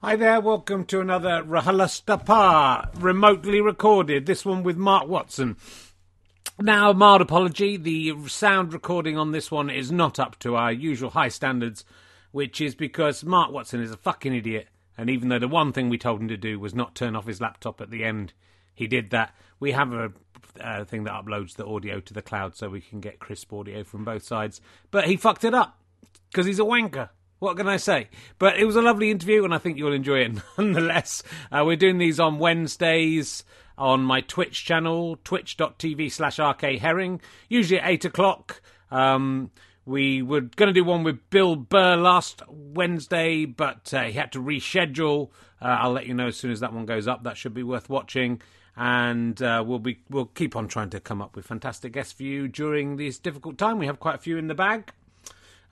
Hi there, welcome to another RHLSTP, remotely recorded, this one with Mark Watson. Now, mild apology, the sound recording on this one is not up to our usual high standards, which is because Mark Watson is a fucking idiot, and even though the one thing we told him to do was not turn off his laptop at the end, he did that. We have a uh, thing that uploads the audio to the cloud so we can get crisp audio from both sides, but he fucked it up because he's a wanker. What can I say? But it was a lovely interview, and I think you'll enjoy it nonetheless. Uh, we're doing these on Wednesdays on my Twitch channel, twitch.tv slash rkherring, usually at 8 o'clock. Um, we were going to do one with Bill Burr last Wednesday, but uh, he had to reschedule. Uh, I'll let you know as soon as that one goes up. That should be worth watching. And uh, we'll be we'll keep on trying to come up with fantastic guests for you during this difficult time. We have quite a few in the bag.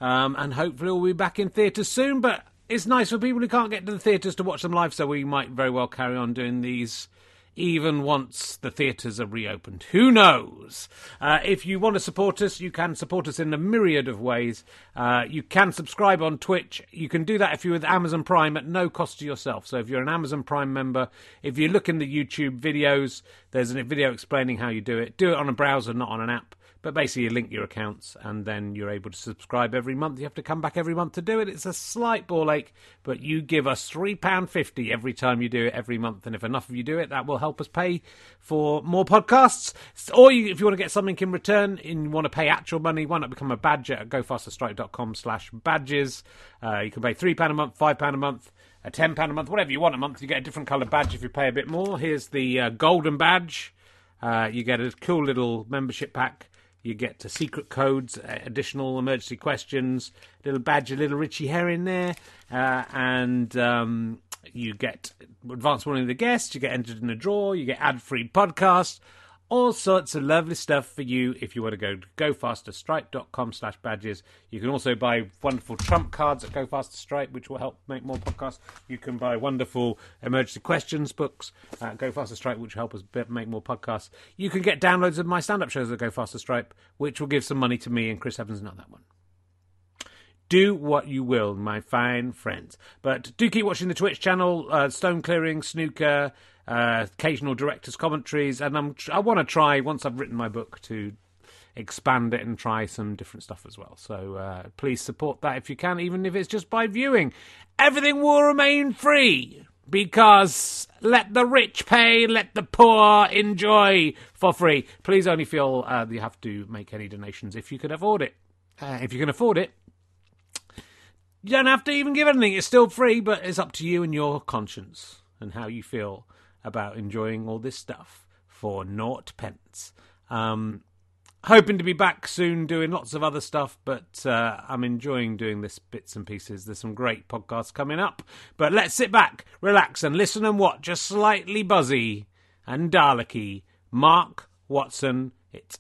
Um, and hopefully we'll be back in theatres soon. But it's nice for people who can't get to the theatres to watch them live, so we might very well carry on doing these even once the theatres are reopened. Who knows? Uh, if you want to support us, you can support us in a myriad of ways. Uh, you can subscribe on Twitch. You can do that if you're with Amazon Prime at no cost to yourself. So if you're an Amazon Prime member, if you look in the YouTube videos, there's a video explaining how you do it. Do it on a browser, not on an app. But basically, you link your accounts and then you're able to subscribe every month. You have to come back every month to do it. It's a slight ball ache, but you give us £3.50 every time you do it every month. And if enough of you do it, that will help us pay for more podcasts. Or you, if you want to get something in return and you want to pay actual money, why not become a badger at gofasterstripe.com slash badges. Uh, you can pay £3 a month, £5 a month a £10 a month, whatever you want a month. You get a different coloured badge if you pay a bit more. Here's the uh, golden badge. Uh, you get a cool little membership pack. You get to secret codes, uh, additional emergency questions, little badge, a little Richie hair in there, uh, and um, you get advance warning of the guests. You get entered in a draw. You get ad-free podcasts. All sorts of lovely stuff for you if you want to go to gofasterstripe.com slash badges. You can also buy wonderful trump cards at Go Faster Stripe, which will help make more podcasts. You can buy wonderful emergency questions books at Go Faster Stripe, which will help us make more podcasts. You can get downloads of my stand-up shows at Go Faster Stripe, which will give some money to me and Chris Evans, not that one. Do what you will, my fine friends. But do keep watching the Twitch channel, uh, Stone Clearing, Snooker, uh, occasional director's commentaries, and I'm I want to try once I've written my book to expand it and try some different stuff as well. So uh, please support that if you can, even if it's just by viewing. Everything will remain free because let the rich pay, let the poor enjoy for free. Please only feel uh, you have to make any donations if you can afford it. Uh, if you can afford it, you don't have to even give anything. It's still free, but it's up to you and your conscience and how you feel about enjoying all this stuff for naught pence. Um, hoping to be back soon doing lots of other stuff, but uh, I'm enjoying doing this bits and pieces. There's some great podcasts coming up. But let's sit back, relax, and listen and watch a slightly buzzy and Daleki. Mark Watson. It's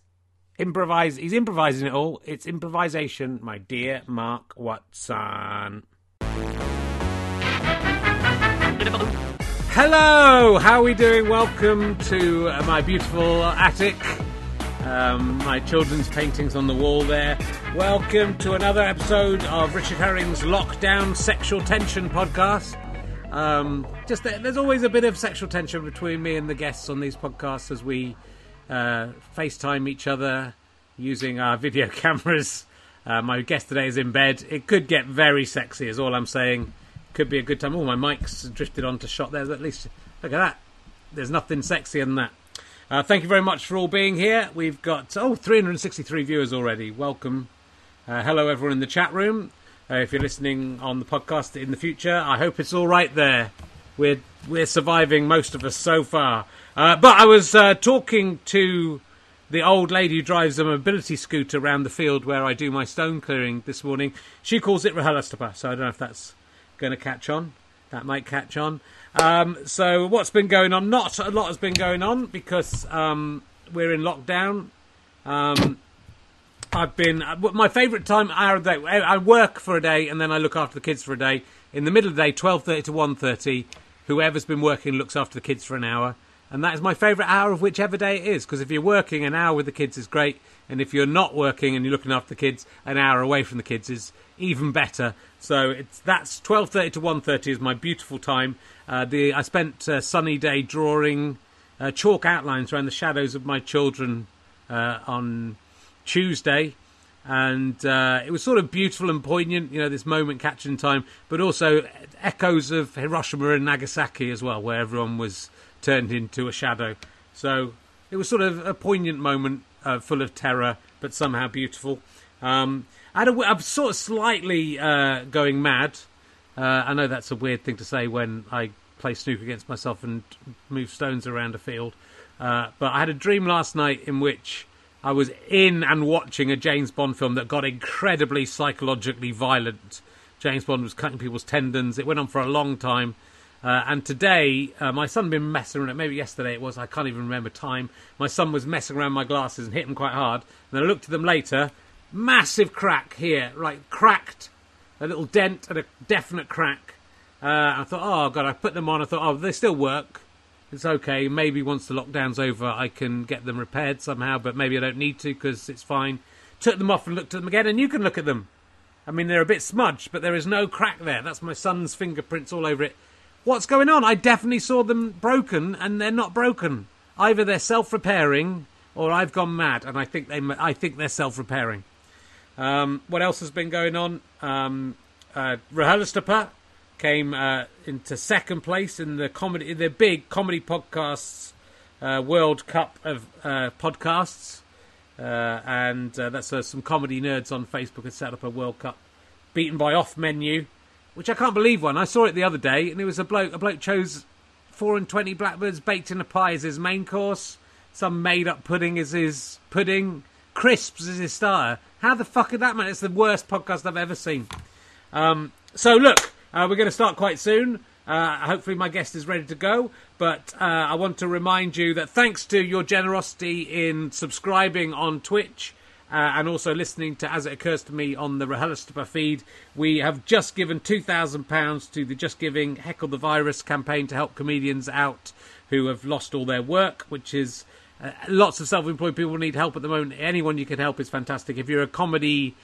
improvise. He's improvising it all. It's improvisation, my dear Mark Watson. Hello, how are we doing? Welcome to uh, my beautiful attic. Um, my children's paintings on the wall there. Welcome to another episode of Richard Herring's Lockdown Sexual Tension podcast. Um, just there's always a bit of sexual tension between me and the guests on these podcasts as we uh, FaceTime each other using our video cameras. Uh, my guest today is in bed. It could get very sexy, is all I'm saying could be a good time. Oh, my mic's drifted onto shot there. At least look at that. There's nothing sexier than that. Uh, thank you very much for all being here. We've got oh 363 viewers already. Welcome. Uh, hello everyone in the chat room. Uh, if you're listening on the podcast in the future, I hope it's all right there. We're we're surviving most of us so far. Uh, but I was uh, talking to the old lady who drives a mobility scooter around the field where I do my stone clearing this morning. She calls it RHLSTP, so I don't know if that's going to catch on. That might catch on. Um, so what's been going on? Not a lot has been going on because um, we're in lockdown. Um, I've been uh, my favourite time hour of the day. I work for a day and then I look after the kids for a day. In the middle of the day, twelve thirty to one thirty, whoever's been working looks after the kids for an hour, and that is my favourite hour of whichever day it is. Because if you're working, an hour with the kids is great, and if you're not working and you're looking after the kids, an hour away from the kids is even better. So it's that's twelve thirty to one thirty is my beautiful time. Uh, the I spent a sunny day drawing uh, chalk outlines around the shadows of my children uh, on Tuesday, and uh, it was sort of beautiful and poignant. You know, this moment catching time, but also echoes of Hiroshima and Nagasaki as well, where everyone was turned into a shadow. So it was sort of a poignant moment, uh, full of terror, but somehow beautiful. Um, I am sort of slightly uh, going mad. Uh, I know that's a weird thing to say when I play snooker against myself and move stones around a field. Uh, but I had a dream last night in which I was in and watching a James Bond film that got incredibly psychologically violent. James Bond was cutting people's tendons. It went on for a long time. Uh, and today, uh, my son had been messing around. Maybe yesterday it was. I can't even remember time. My son was messing around my glasses and hit them quite hard. And then I looked at them later, massive crack here, right, cracked, a little dent and a definite crack. Uh, I thought, oh god, I put them on. I thought, oh, they still work. It's okay. Maybe once the lockdown's over, I can get them repaired somehow. But maybe I don't need to because it's fine. Took them off and looked at them again, and you can look at them. I mean, they're a bit smudged, but there is no crack there. That's my son's fingerprints all over it. What's going on? I definitely saw them broken, and they're not broken. Either they're self-repairing, or I've gone mad, and I think they. I think they're self-repairing. Um, what else has been going on? Um, uh, came uh, into second place in the comedy, the big comedy podcasts uh, World Cup of uh, podcasts, uh, and uh, that's uh, some comedy nerds on Facebook had set up a World Cup, beaten by Off Menu, which I can't believe one. I saw it the other day, and it was a bloke. A bloke chose four and twenty blackbirds baked in a pie as his main course. Some made up pudding as his pudding crisps as his starter. How the fuck is that, man? It's the worst podcast I've ever seen. Um, so look, uh, we're going to start quite soon. Uh, hopefully, my guest is ready to go. But uh, I want to remind you that thanks to your generosity in subscribing on Twitch. Uh, and also listening to As It Occurs to Me on the RHLSTP feed. We have just given £2,000 to the Just Giving Heckle the Virus campaign to help comedians out who have lost all their work, which is uh, lots of self employed people need help at the moment. Anyone you can help is fantastic. If you're a comedy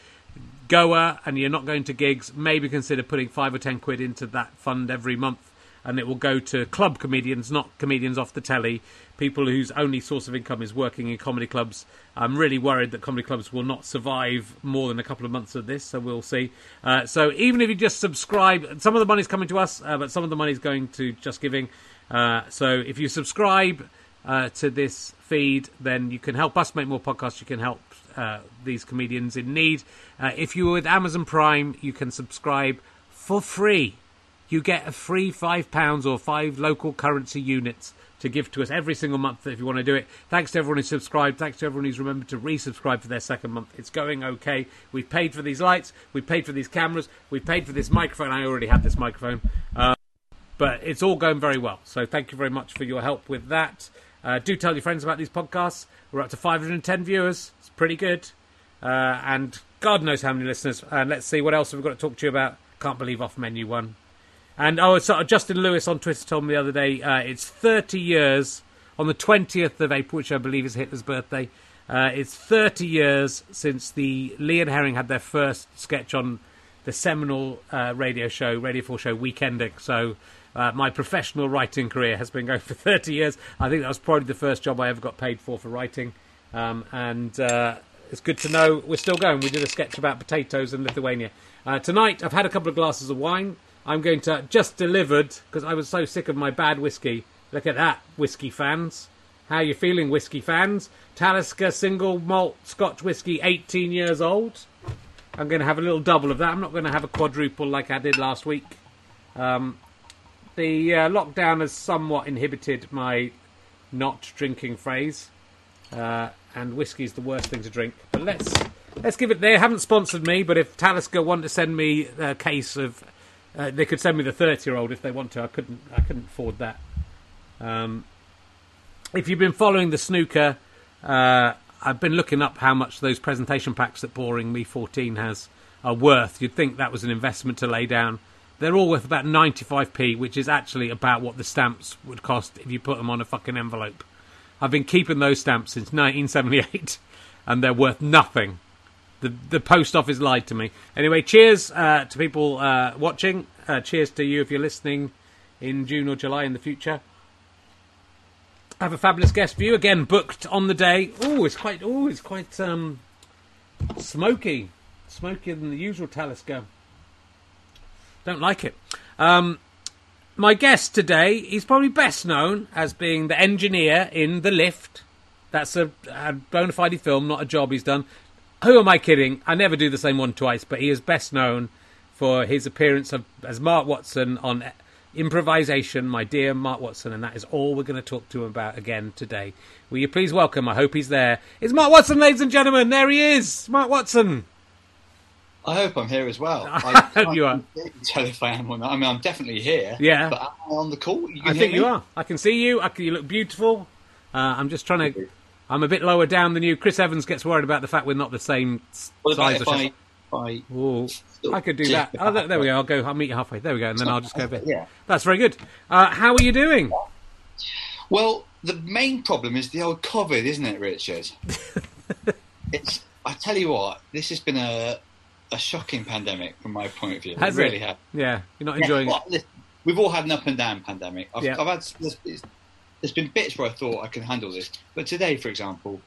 goer and you're not going to gigs, maybe consider putting five or ten quid into that fund every month. And it will go to club comedians, not comedians off the telly, people whose only source of income is working in comedy clubs. I'm really worried that comedy clubs will not survive more than a couple of months of this, so we'll see. Uh, so even if you just subscribe, some of the money's coming to us, uh, but some of the money's going to Just Giving. Uh, so if you subscribe uh, to this feed, then you can help us make more podcasts. You can help uh, these comedians in need. Uh, if you're with Amazon Prime, you can subscribe for free. You get a free five pounds or five local currency units to give to us every single month if you want to do it. Thanks to everyone who's subscribed. Thanks to everyone who's remembered to resubscribe for their second month. It's going okay. We've paid for these lights. We've paid for these cameras. We've paid for this microphone. I already had this microphone. Uh, but it's all going very well. So thank you very much for your help with that. Uh, do tell your friends about these podcasts. We're up to 510 viewers. It's pretty good. Uh, and God knows how many listeners. And let's see what else we've we got to talk to you about. Can't believe off menu one. And oh, so Justin Lewis on Twitter told me the other day uh, it's 30 years on the 20th of April, which I believe is Hitler's birthday. Uh, it's 30 years since the Lee and Herring had their first sketch on the seminal uh, radio show, Radio 4 show, Weekending. So uh, my professional writing career has been going for 30 years. I think that was probably the first job I ever got paid for for writing. Um, and uh, it's good to know we're still going. We did a sketch about potatoes in Lithuania. Uh, tonight, I've had a couple of glasses of wine. I'm going to just delivered because I was so sick of my bad whiskey. Look at that, whiskey fans. How you feeling, whiskey fans? Talisker single malt Scotch whiskey, 18 years old. I'm going to have a little double of that. I'm not going to have a quadruple like I did last week. Um, the uh, lockdown has somewhat inhibited my not drinking phrase, uh, and is the worst thing to drink. But let's let's give it. They haven't sponsored me, but if Talisker want to send me a case of uh, they could send me the thirty-year-old if they want to. I couldn't. I couldn't afford that. Um, if you've been following the snooker, uh, I've been looking up how much those presentation packs that Boring Me 14 has are worth. You'd think that was an investment to lay down. They're all worth about 95p, which is actually about what the stamps would cost if you put them on a fucking envelope. I've been keeping those stamps since 1978, and they're worth nothing the the post office lied to me. Anyway, cheers uh, to people uh, watching. Uh, cheers to you if you're listening in June or July in the future. I have a fabulous guest for you again, booked on the day. Oh, it's quite oh, it's quite um, smoky, smokier than the usual Talisker. Don't like it. Um, my guest today, he's probably best known as being the engineer in The Lift. That's a, a bona fide film, not a job he's done. Who am I kidding? I never do the same one twice, but he is best known for his appearance of, as Mark Watson on improvisation, my dear Mark Watson, and that is all we're going to talk to him about again today. Will you please welcome? I hope he's there. It's Mark Watson, ladies and gentlemen. There he is, Mark Watson. I hope I'm here as well. I, I hope you are. Tell if I am or not. I mean, I'm definitely here. Yeah. But am I on the call? I think me? you are. I can see you. I can, you look beautiful. Uh, I'm just trying to I'm a bit lower down than you. Chris Evans gets worried about the fact we're not the same what size. If I, I, I could do that. Oh, there, we go. I'll go. I'll meet you halfway. There we go, and then I'll just go a bit. Yeah, that's very good. Uh, how are you doing? Well, the main problem is the old COVID, isn't it, Richard? it's. I tell you what, this has been a a shocking pandemic from my point of view. Has it really it? has. Yeah, you're not enjoying yeah, well, it. We've all had an up and down pandemic. I've, yeah. I've had there's been bits where I thought I can handle this, but today, for example,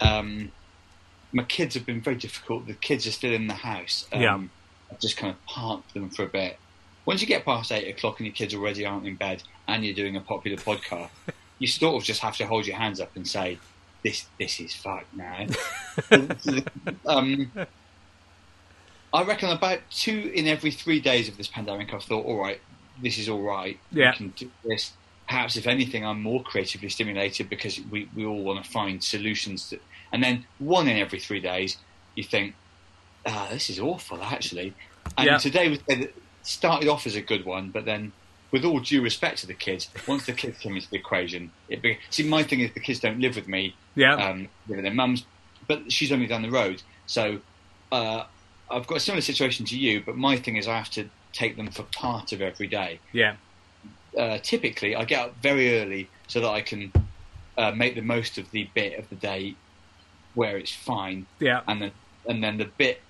um, my kids have been very difficult. The kids are still in the house. Um, yeah. I've just kind of parked them for a bit. Once you get past eight o'clock and your kids already aren't in bed and you're doing a popular podcast, you sort of just have to hold your hands up and say, "This, this is fucked now." um, I reckon about two in every three days of this pandemic, I've thought, "All right, this is all right. Yeah. We can do this." Perhaps if anything, I'm more creatively stimulated because we, we all want to find solutions. To, and then one in every three days, you think, ah, this is awful, actually. And yeah. today was started off as a good one, but then with all due respect to the kids, once the kids come into the equation, it be, see my thing is the kids don't live with me, Yeah. um, with their mums, but she's only down the road, so uh, I've got a similar situation to you. But my thing is I have to take them for part of every day. yeah. Uh, typically, I get up very early so that I can uh, make the most of the bit of the day where it's fine, Yeah. and then and then the bit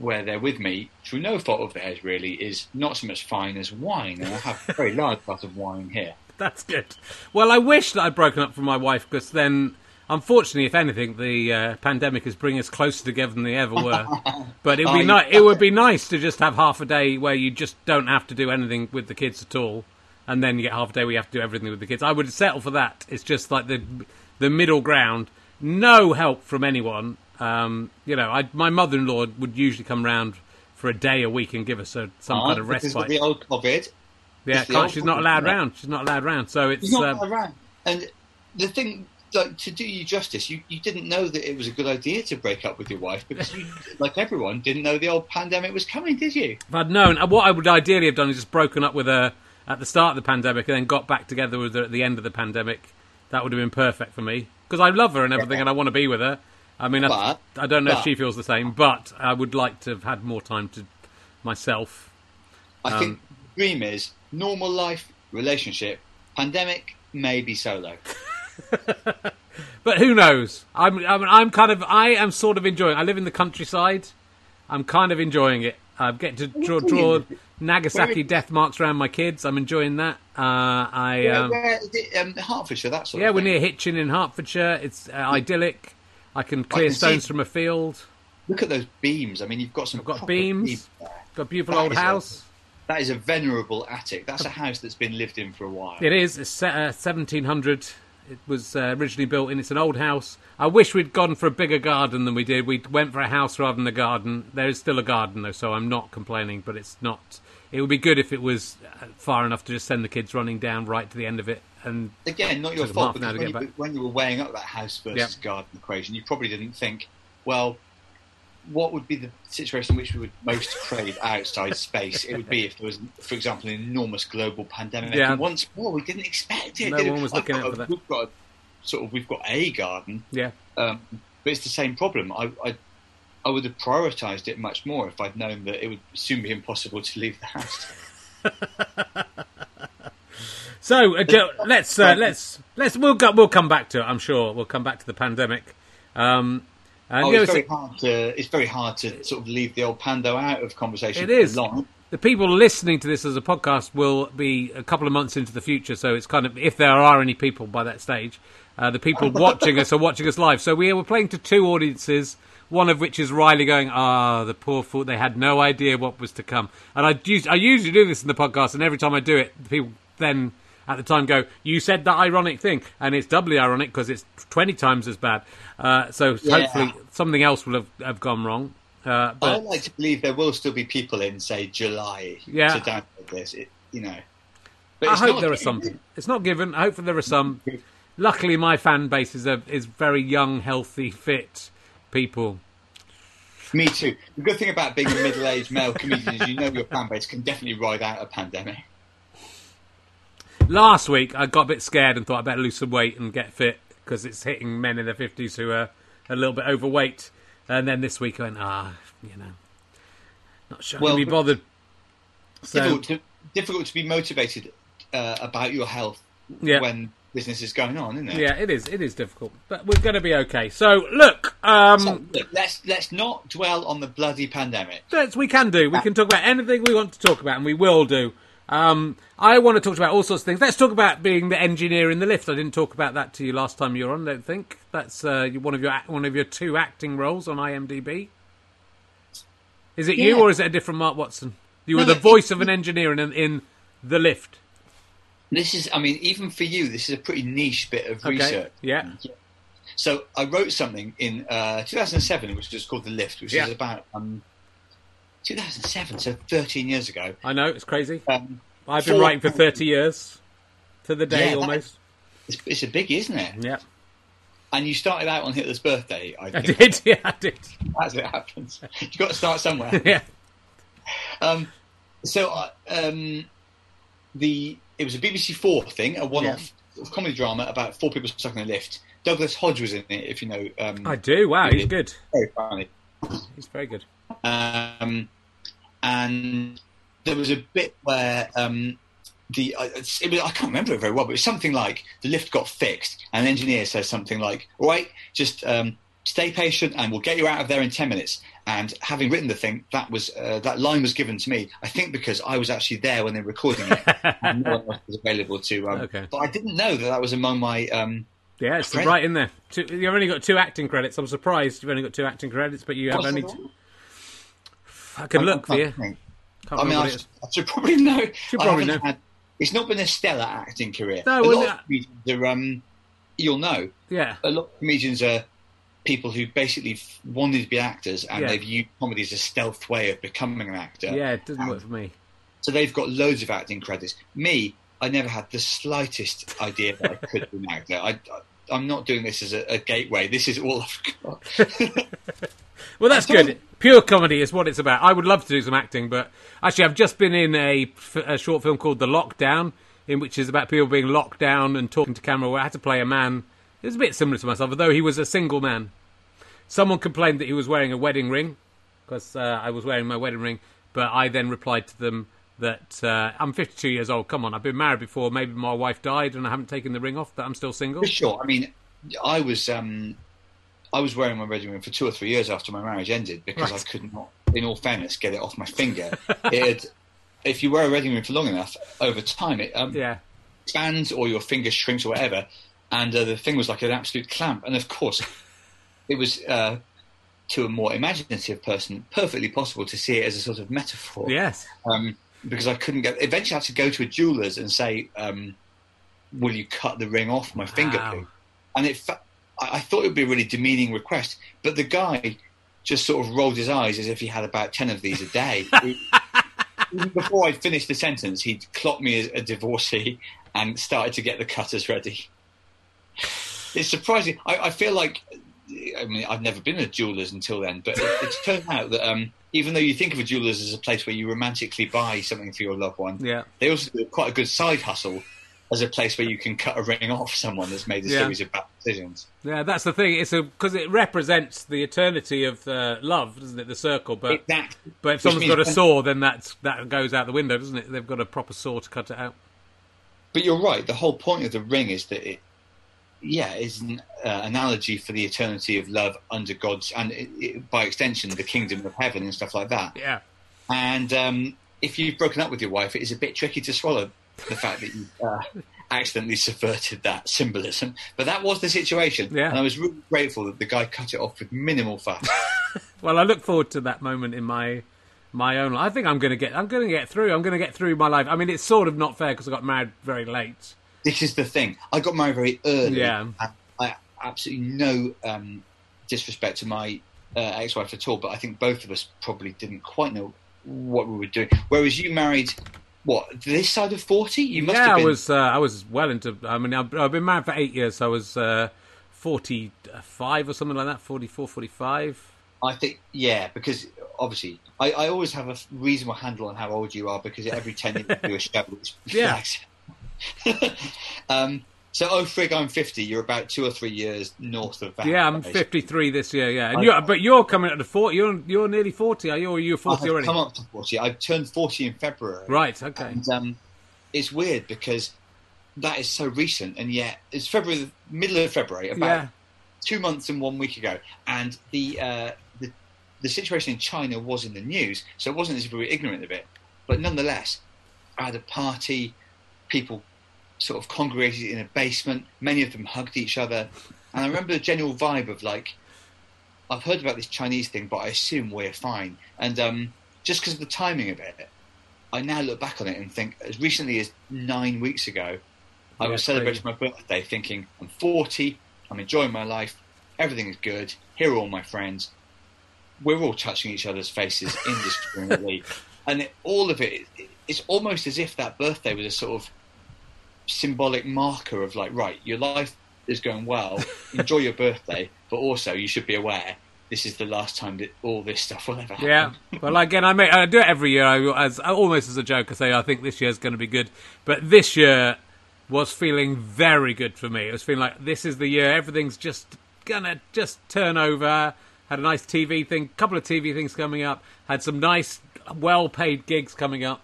where they're with me through no fault of theirs really is not so much fine as wine, and I have a very large glass of wine here. That's good. Well, I wish that I'd broken up from my wife because then, unfortunately, if anything, the uh, pandemic is bringing us closer together than they ever were. but it would Oh, be nice. It would be nice to just have half a day where you just don't have to do anything with the kids at all, and then you get half a day where you have to do everything with the kids. I would settle for that. It's just like the the middle ground. No help from anyone. Um, you know, I, my mother-in-law would usually come round for a day a week and give us a, some kind of respite. of the old COVID, yeah, can't, old she's not allowed isn't round. She's not allowed round. So it's He's not um, around. And the thing, like, to do you justice, you, you didn't know that it was a good idea to break up with your wife because you, like everyone, didn't know the old pandemic was coming, did you? If I'd known, what I would ideally have done is just broken up with her at the start of the pandemic and then got back together with her at the end of the pandemic. That would have been perfect for me because I love her and everything, Yeah. and I want to be with her. I mean, I, But- I don't know if she feels the same, but I would like to have had more time to myself. I Um, think the dream is normal life, relationship, pandemic, maybe solo. But who knows? I'm, I'm, I'm kind of, I am sort of enjoying. I live in the countryside. I'm kind of enjoying it. I get to draw, draw Nagasaki death marks around my kids. I'm enjoying that. Uh, I. Yeah, Um, where is it? Um, Hertfordshire, that sort Yeah, we're near Hitchin in Hertfordshire. It's uh, idyllic. I can clear can see- stones from a field. Look at those beams. I mean, you've got some. I've got beams. there. Got a beautiful That old is a- house. That is a venerable attic. That's a house that's been lived in for a while. It is. It's uh, 1700. It was uh, originally built in. It's an old house. I wish we'd gone for a bigger garden than we did. We went for a house rather than a garden. There is still a garden though, so I'm not complaining. But it's not. It would be good if it was uh, far enough to just send the kids running down right to the end of it. And Again, not your Took them half fault because when you, when you were weighing up that house versus Yep. garden equation, you probably didn't think, well, what would be the situation in which we would most crave outside space? It would be if there was, for example, an enormous global pandemic. Yeah. And once more, we didn't expect it. No one was looking out for that. We've got a, sort of we've got a garden, yeah, um, but it's the same problem. I, I I would have prioritised it much more if I'd known that it would soon be impossible to leave the house. So uh, let's uh, let's let's we'll go, we'll come back to it. I'm sure we'll come back to the pandemic. Um, and Oh, it's very hard to it's very hard to sort of leave the old pando out of conversation. It is. long. the people listening to this as a podcast will be a couple of months into the future. So it's kind of if there are any people by that stage, uh, the people watching us are watching us live. So we were playing to two audiences. One of which is Riley going, "Ah, the poor fool! They had no idea what was to come." And I, I usually do this in the podcast, and every time I do it, the people then at the time go, "You said that ironic thing," and it's doubly ironic because it's twenty times as bad. Uh, so Yeah. hopefully something else will have, have gone wrong. Uh, I but like to believe there will still be people in, say, July Yeah. to download this. It, you know, but I hope there are given. some. It's not given. I hope there are some. Luckily, my fan base is a, is very young, healthy, fit people. Me too. The good thing about being a middle-aged male comedian is you know your fan base can definitely ride out a pandemic. Last week, I got a bit scared and thought I'd better lose some weight and get fit because it's hitting men in their fifties who are a little bit overweight. And then this week, I went, ah, you know, not sure I Well, can be bothered. So difficult, to, difficult to be motivated uh, about your health Yeah. when business is going on, isn't it? yeah, it is. It is difficult, but we're going to be okay. So look, um, So, look, let's let's not dwell on the bloody pandemic. That's, we can do. We can talk about anything we want to talk about, and we will do. Um, I want to talk about all sorts of things. Let's talk about being the engineer in the lift. I didn't talk about that to you last time you were on. I don't think that's uh, one of your one of your two acting roles on IMDb. Is it you or is it a different Mark Watson? You were No, the voice it- of an engineer in, in the lift. This is, I mean, even for you, this is a pretty niche bit of Okay. research. Yeah. So I wrote something in uh, 2007, which was called The Lift, which Yeah. is about um, 2007, so 13 years ago. I know it's crazy. Um, I've been writing for thirty years, to the day Yeah, almost. It's, it's a biggie, isn't it? Yeah, And you started out on Hitler's birthday. I, I did. Yeah, I did. As it happens, you've got to start somewhere. Yeah, Um, so uh, um, the it was a BBC Four thing, a one-off comedy drama about four people stuck in a lift. Douglas Hodge was in it, if you know. Um, I do. Wow, he's good. Very funny. He's very good. Um, and there was a bit where um, the uh, it was, I can't remember it very well, but it was something like the lift got fixed, and an engineer says something like, "All right, just um, stay patient, and we'll get you out of there in ten minutes." And having written the thing, that was uh, that line was given to me. I think because I was actually there when they were recording it, and no one else was available to. Um, Okay. But I didn't know that that was among my. Um, Yeah, it's right in there. Two, you've only got two acting credits. I'm surprised you've only got two acting credits, but you have what's only. the-. I can look for I you. can't think. Can't I mean, I, should. I should probably know. Should probably know. Had, it's not been a stellar acting career. No, a lot of comedians are, um, you'll know, Yeah, a lot of comedians are people who basically wanted to be actors and Yeah. they've used comedy as a stealth way of becoming an actor. yeah, it doesn't work for me. So they've got loads of acting credits. Me, I never had the slightest idea that I could be an actor. I, I, I'm not doing this as a, a gateway. This is all I've got. Well, that's I good. Pure comedy is what it's about. I would love to do some acting, but actually, I've just been in a short film called The Lockdown, in which is about people being locked down and talking to camera. Where I had to play a man. It was a bit similar to myself, although he was a single man. Someone complained that he was wearing a wedding ring because uh, I was wearing my wedding ring, but I then replied to them that uh, I'm 52 years old. Come on, I've been married before. Maybe my wife died and I haven't taken the ring off, but I'm still single. For sure. I mean, I was um, I was wearing my wedding ring for two or three years after my marriage ended because Right. I could not, in all fairness, get it off my finger. it had, if you wear a wedding ring for long enough, over time it um, Yeah, expands or your finger shrinks or whatever. And uh, the thing was like an absolute clamp. And of course, it was uh, to a more imaginative person perfectly possible to see it as a sort of metaphor yes, um, because I couldn't get. Eventually, I had to go to a jeweler's and say, um, "Will you cut the ring off my finger, Wow. And it, fa- I I thought it would be a really demeaning request, but the guy just sort of rolled his eyes as if he had about ten of these a day. Even Before I'd finished the sentence, he'd clocked me as a divorcee and started to get the cutters ready. It's surprising. I, I feel like, I mean, I've never been a jeweler's until then, but it, it's turned out that um, even though you think of a jeweler's as a place where you romantically buy something for your loved one, yeah. they also do quite a good side hustle as a place where you can cut a ring off someone that's made a Yeah. series of bad decisions. Yeah, that's the thing. It's because it represents the eternity of uh, love, doesn't it? The circle. But Exactly. but if someone's got a saw, then that's that goes out the window, doesn't it? They've got a proper saw to cut it out. But you're right. The whole point of the ring is that it, yeah, is an uh, analogy for the eternity of love under God's and it, it, by extension the kingdom of heaven and stuff like that. Yeah, And um, if you've broken up with your wife, it is a bit tricky to swallow the fact that you uh, accidentally subverted that symbolism. But that was the situation, Yeah. and I was really grateful that the guy cut it off with minimal fuss. Well, I look forward to that moment in my my own life. I think I'm going to get I'm going to get through. I'm going to get through my life. I mean, it's sort of not fair because I got married very late. this is the thing. I got married very early. Yeah. I absolutely no um, disrespect to my uh, ex-wife at all, but I think both of us probably didn't quite know what we were doing. Whereas you married, what this side of forty? You must yeah, have I was uh, I was well into. I mean, I've, I've been married for eight years. So I was uh, 45 or something like that. 44, 45. I think, yeah, because obviously I, I always have a reasonable handle on how old you are because every ten years you do a show Yeah. um, so, oh frig, I'm fifty. You're about two or three years north of that. Yeah, I'm basically. 53 this year. Yeah, and I- you're, but you're coming up to 40. You're you're nearly 40, are you? Or are you I 40 have already? come up to forty. I've turned forty in February. Right. Okay. And um, it's weird because that is so recent, and yet it's February, middle of February, about Yeah. two months and one week ago, and the uh, the the situation in China was in the news, so it wasn't as if we were ignorant of it, but nonetheless, I had a party, people sort of congregated in a basement, many of them hugged each other, and I remember the general vibe of like, I've heard about this Chinese thing, but I assume we're fine, and um, just because of the timing of it, I now look back on it and think, as recently as nine weeks ago, I Yeah, was celebrating my birthday, thinking I'm 40, I'm enjoying my life, everything is good. Here are all my friends. We're all touching each other's faces indiscriminately, and it, all of it, it, it's almost as if that birthday was a sort of symbolic marker of like, right, your life is going well. Enjoy your birthday, but also you should be aware this is the last time that all this stuff will ever happen. Yeah. Well, again, I I do it every year I, as almost as a joke. I say I think this year's going to be good, but this year was feeling very good for me. It was feeling like this is the year everything's just gonna just turn over. Had a nice TV thing, couple of TV things coming up. Had some nice, well-paid gigs coming up.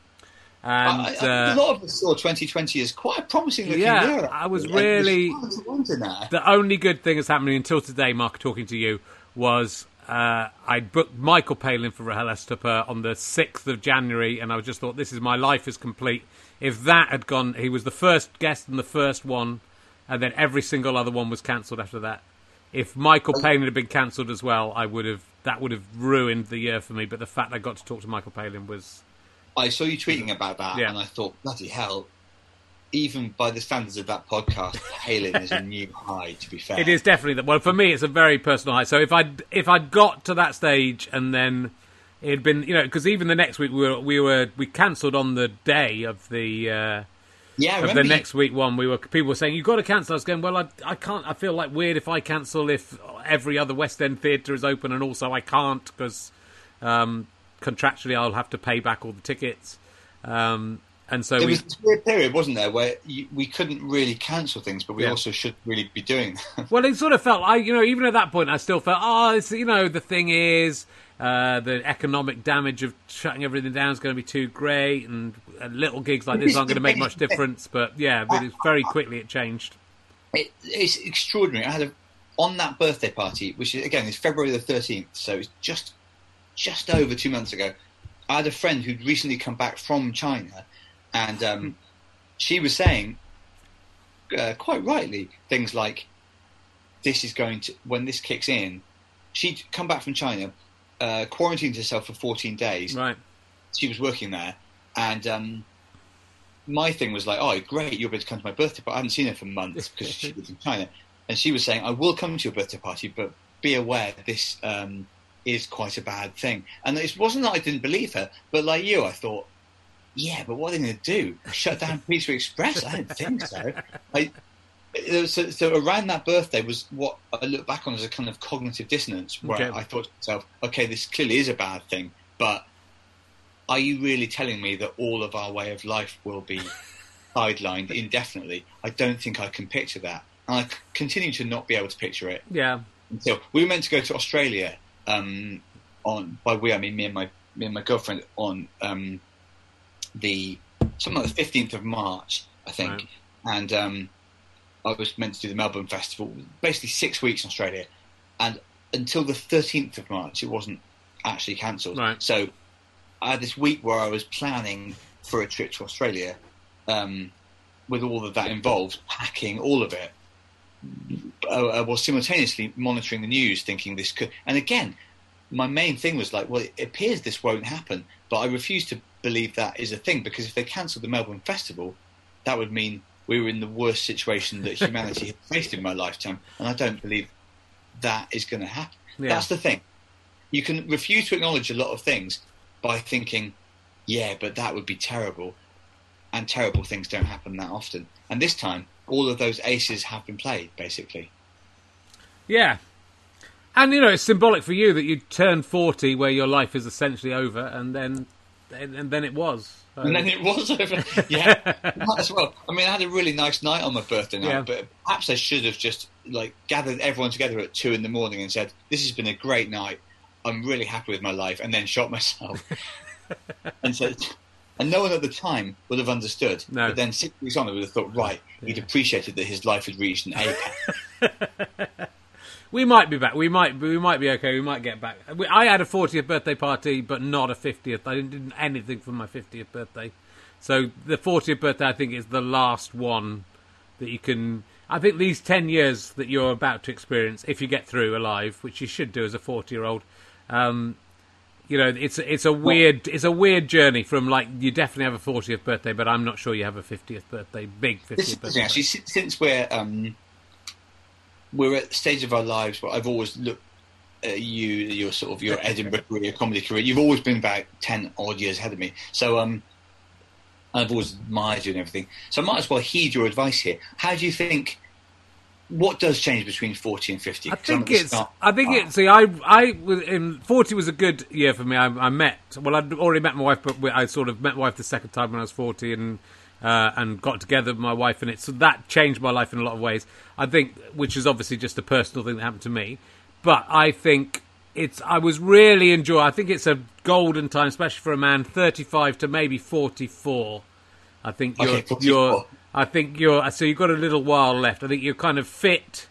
And I, I, uh, a lot of us saw 2020 as quite a promising looking yeah, year. I was really- there's tons of ones in there. the only good thing that's happening until today, Mark, talking to you, was uh, I booked Michael Palin for RHLSTP on the 6th of January, and I just thought, this is my life is complete. If that had gone, he was the first guest and the first one, and then every single other one was cancelled after that. If Michael Palin had been cancelled as well, I would have that would have ruined the year for me. But the fact I got to talk to Michael Palin was I saw you tweeting about that, Yeah. and I thought, bloody hell. Even by the standards of that podcast, Palin is a new high. To be fair, It is definitely that. Well, for me, it's a very personal high. So if I if I'd got to that stage and then it had been, you know, because even the next week we were we were we cancelled on the day of the uh, Yeah, of the next week one. We were people were saying you've got to cancel. I was going, well, I I can't. I feel like weird if I cancel if every other West End theatre is open and also I can't because um, contractually I'll have to pay back all the tickets. Um, and so There we was this weird period, wasn't there, where you, we couldn't really cancel things, but we Yeah. also should really be doing them. Well, it sort of felt like, you know, even at that point, I still felt, oh, it's, you know, the thing is, uh, the economic damage of shutting everything down is going to be too great, and, and little gigs like this aren't going to make much difference. But yeah, but it's very quickly it changed. It, it's extraordinary. I had a on that birthday party, which is again is February the thirteenth, so it's just just over two months ago. I had a friend who'd recently come back from China, and um, she was saying, uh, quite rightly, things like, "This is going to when this kicks in." She'd come back from China, uh, quarantined herself for fourteen days, Right. she was working there, and um, my thing was like, "Oh, great, you're able to come to my birthday party." I hadn't seen her for months because she was in China, and she was saying, "I will come to your birthday party, but be aware this um, is quite a bad thing." And it wasn't that I didn't believe her, but like you, I thought, "Yeah, but what are they going to do? Shut down Pizza Express?" I don't think so. I, uh, so, so around that birthday was what I look back on as a kind of cognitive dissonance, where Okay. I thought to myself, "Okay, this clearly is a bad thing, but." are you really telling me that all of our way of life will be sidelined indefinitely? I don't think I can picture that. And I continue to not be able to picture it Yeah. until we were meant to go to Australia. Um, on by we, I mean me and my me and my girlfriend on um, the something like the fifteenth of March, I think, Right. and um, I was meant to do the Melbourne Festival, basically six weeks in Australia, and until the thirteenth of March, it wasn't actually cancelled. Right. So I had this week where I was planning for a trip to Australia, um, with all of that involved, packing all of it, uh, uh, while simultaneously monitoring the news, thinking this could. And again, my main thing was like, well, it appears this won't happen, but I refuse to believe that is a thing because if they cancelled the Melbourne Festival, that would mean we were in the worst situation that humanity had faced in my lifetime, and I don't believe that is going to happen. Yeah. That's the thing. You can refuse to acknowledge a lot of things by thinking, yeah, but that would be terrible. And terrible things don't happen that often. And this time, all of those aces have been played, basically. Yeah. And, you know, it's symbolic for you that you turn 40 where your life is essentially over, and then and, and then it was. So- And then it was over. Yeah, might as well. I mean, I had a really nice night on my birthday night, Yeah. but perhaps I should have just like gathered everyone together at two in the morning and said, "This has been a great night. I'm really happy with my life," and then shot myself. and so, and no one at the time would have understood. No. But then six weeks on, I would have thought, right, he'd appreciated that his life had reached an apex. We might be back. We might. We might be okay. We might get back. We- I had a 40th birthday party, but not a 50th. I didn't do anything for my 50th birthday. So the 40th birthday, I think, is the last one that you can. I think these 10 years that you're about to experience, if you get through alive, which you should do as a 40 year old, um, you know, it's it's a weird it's a weird journey from like you definitely have a 40th birthday, but I'm not sure you have a 50th birthday, big 50th This birthday. actually. Since we're um, we're at the stage of our lives where I've always looked at you, your sort of your Edinburgh career, your comedy career. You've always been about ten odd years ahead of me. So um, I've always admired you and everything. So I might as well heed your advice here. How do you think what does change between forty and fifty? I think it's. I think it's. See, I, I was in forty was a good year for me. I, I met. Well, I'd already met my wife, but I sort of met my wife the second time when I was forty, and uh, and got together with my wife, and it so that changed my life in a lot of ways. I think, which is obviously just a personal thing that happened to me, but I think it's. I was really enjoying. I think it's a golden time, especially for a man thirty-five to maybe forty-four. I think you're. Okay, 44. you're I think you're. So you've got a little while left. I think you're kind of fit.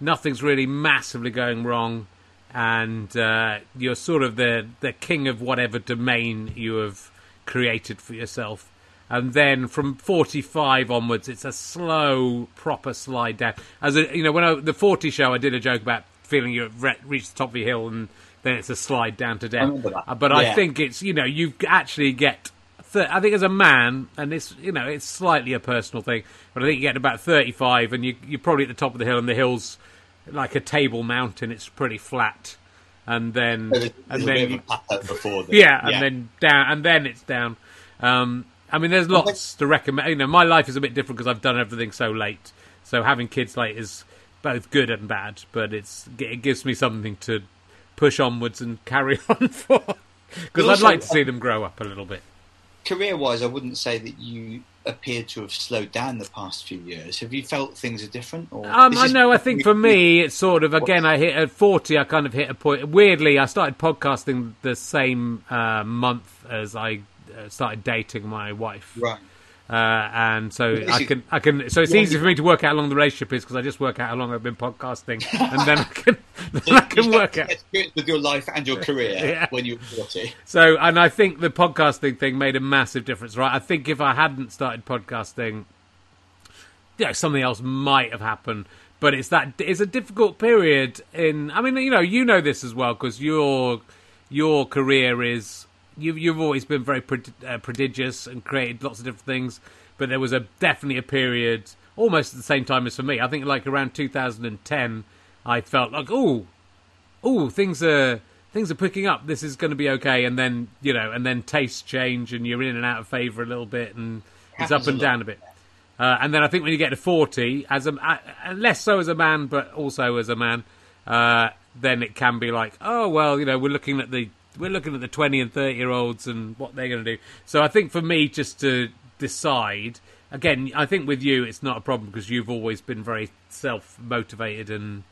Nothing's really massively going wrong, and uh, you're sort of the the king of whatever domain you have created for yourself and then from 45 onwards, it's a slow, proper slide down. As a, you know, when I, the 40 show, I did a joke about feeling you've re- reached the top of your hill, and then it's a slide down to death. Uh, but Yeah. I think it's you know you actually get. Th- I think as a man, and this you know it's slightly a personal thing, but I think you get about 35, and you you're probably at the top of the hill, and the hill's like a table mountain. It's pretty flat, and then There's and little then you- of a plateau before. The, yeah, and then down, and then it's down. Um, I mean, there's lots to recommend. You know, my life is a bit different because I've done everything so late. So having kids late is both good and bad, but it's it gives me something to push onwards and carry on for. Because I'd like to see them grow up a little bit. Career-wise, I wouldn't say that you appear to have slowed down the past few years. Have you felt things are different? Or Um, I know. I think for me, it's sort of again. I hit at forty. I kind of hit a point. Weirdly, I started podcasting the same uh, month as I uh, started dating my wife. right. Uh, and so I can, I can. So it's Yeah, easy for me to work out how long the relationship is because I just work out how long I've been podcasting, and then I can, then I can work out. to get experience with your life and your career Yeah. when you're forty. So, and I think the podcasting thing made a massive difference, right? I think if I hadn't started podcasting, you know, something else might have happened. But it's that it's a difficult period in. I mean, you know, you know this as well because your your career is you've you've always been very uh, prodigious and created lots of different things. But there was a definitely a period almost at the same time as for me. I think like around 2010, I felt like oh oh, things are things are picking up. This is going to be okay. And then you know, and then tastes change, and you're in and out of favour a little bit, and it's up and down a bit. Uh, and then I think when you get to forty, as a uh, less so as a man, but also as a man, uh, then it can be like, oh well, you know, we're looking at the we're looking at the twenty and thirty year olds and what they're going to do. So I think for me, just to decide again, I think with you, it's not a problem because you've always been very self motivated and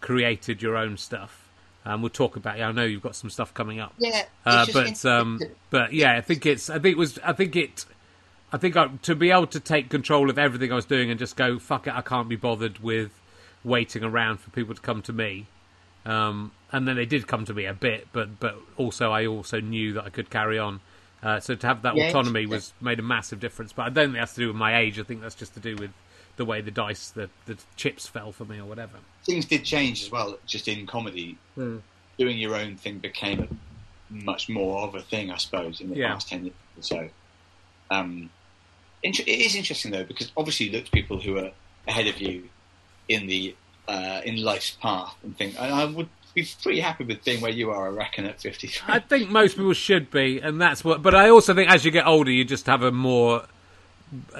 created your own stuff. Um, we'll talk about. I know you've got some stuff coming up. Yeah, Uh, but um, but yeah, I think it's. I think it was. I think it. I think I, to be able to take control of everything I was doing and just go fuck it. I can't be bothered with waiting around for people to come to me. Um, and then they did come to me a bit, but but also I also knew that I could carry on. Uh, so to have that Yeah, autonomy yeah. was made a massive difference. But I don't think that's to do with my age. I think that's just to do with the way the dice, the the chips fell for me or whatever. things did change as well. Just in comedy, Hmm. doing your own thing became much more of a thing, I suppose, in the Yeah. past ten years or so. Um, it is interesting though because obviously you look to people who are ahead of you in the uh, in life's path and think, and I would be pretty happy with being where you are. I reckon at fifty three. I think most people should be, and that's what. But I also think as you get older, you just have a more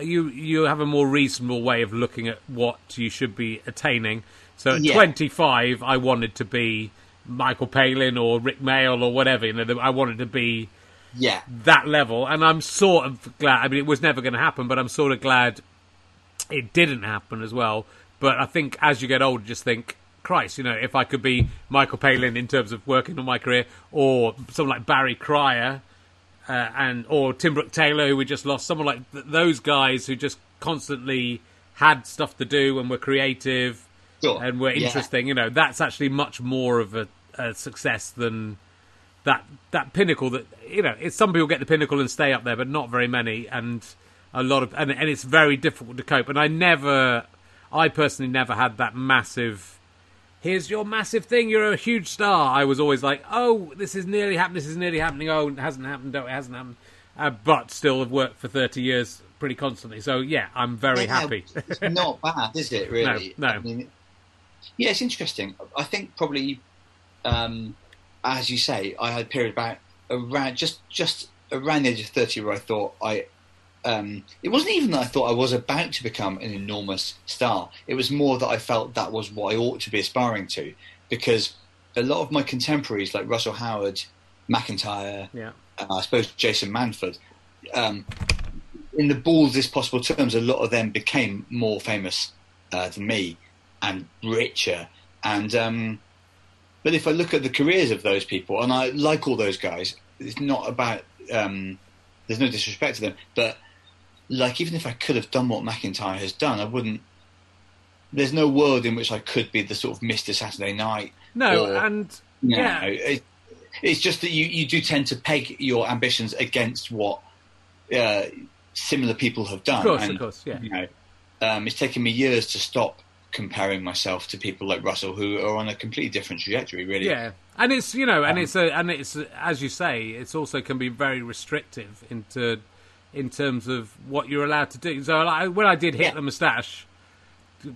you you have a more reasonable way of looking at what you should be attaining. So at Yeah. 25, I wanted to be Michael Palin or Rik Mayall or whatever. You know, I wanted to be Yeah, that level, and I'm sort of glad. I mean, it was never going to happen, but I'm sort of glad it didn't happen as well. But I think as you get older, just think, Christ, you know, if I could be Michael Palin in terms of working on my career, or someone like Barry Cryer, uh, and or Tim Brooke Taylor, who we just lost, someone like th- those guys who just constantly had stuff to do and were creative sure. and were Yeah. interesting. You know, that's actually much more of a, a success than that that pinnacle. That you know, it's some people get the pinnacle and stay up there, but not very many, and a lot of and, and it's very difficult to cope. And I never, I personally never had that massive. Here's your massive thing. You're a huge star. I was always like, oh, this is nearly happening. This is nearly happening. Oh, it hasn't happened. Oh, it hasn't happened. Uh, but still have worked for 30 years pretty constantly. So yeah, I'm very Yeah, happy. it's not bad, is it? Really? No, no. I mean, yeah, it's interesting. I think probably, um, as you say, I had a period about around just just around the age of thirty where I thought I um, it wasn't even that I thought I was about to become an enormous star. It was more that I felt that was what I ought to be aspiring to, because a lot of my contemporaries, like Russell Howard, McIntyre, Yeah. uh, I suppose Jason Manford, um, in the baldest possible terms, a lot of them became more famous uh, than me and richer. And um, but if I look at the careers of those people, and I like all those guys, it's not about. Um, there's no disrespect to them, but like even if I could have done what McIntyre has done, I wouldn't. There's no world in which I could be the sort of Mister Saturday Night. No, or- and you yeah, it, it's just that you, you do tend to peg your ambitions against what uh, similar people have done. Of course, and, of course, yeah. You know, um, it's taken me years to stop comparing myself to people like Russell, who are on a completely different trajectory. Really, Yeah, and it's you know, and Um, it's a, and it's as you say, it's also can be very restrictive into in terms of what you're allowed to do. So like, when I did hit Yeah. the moustache,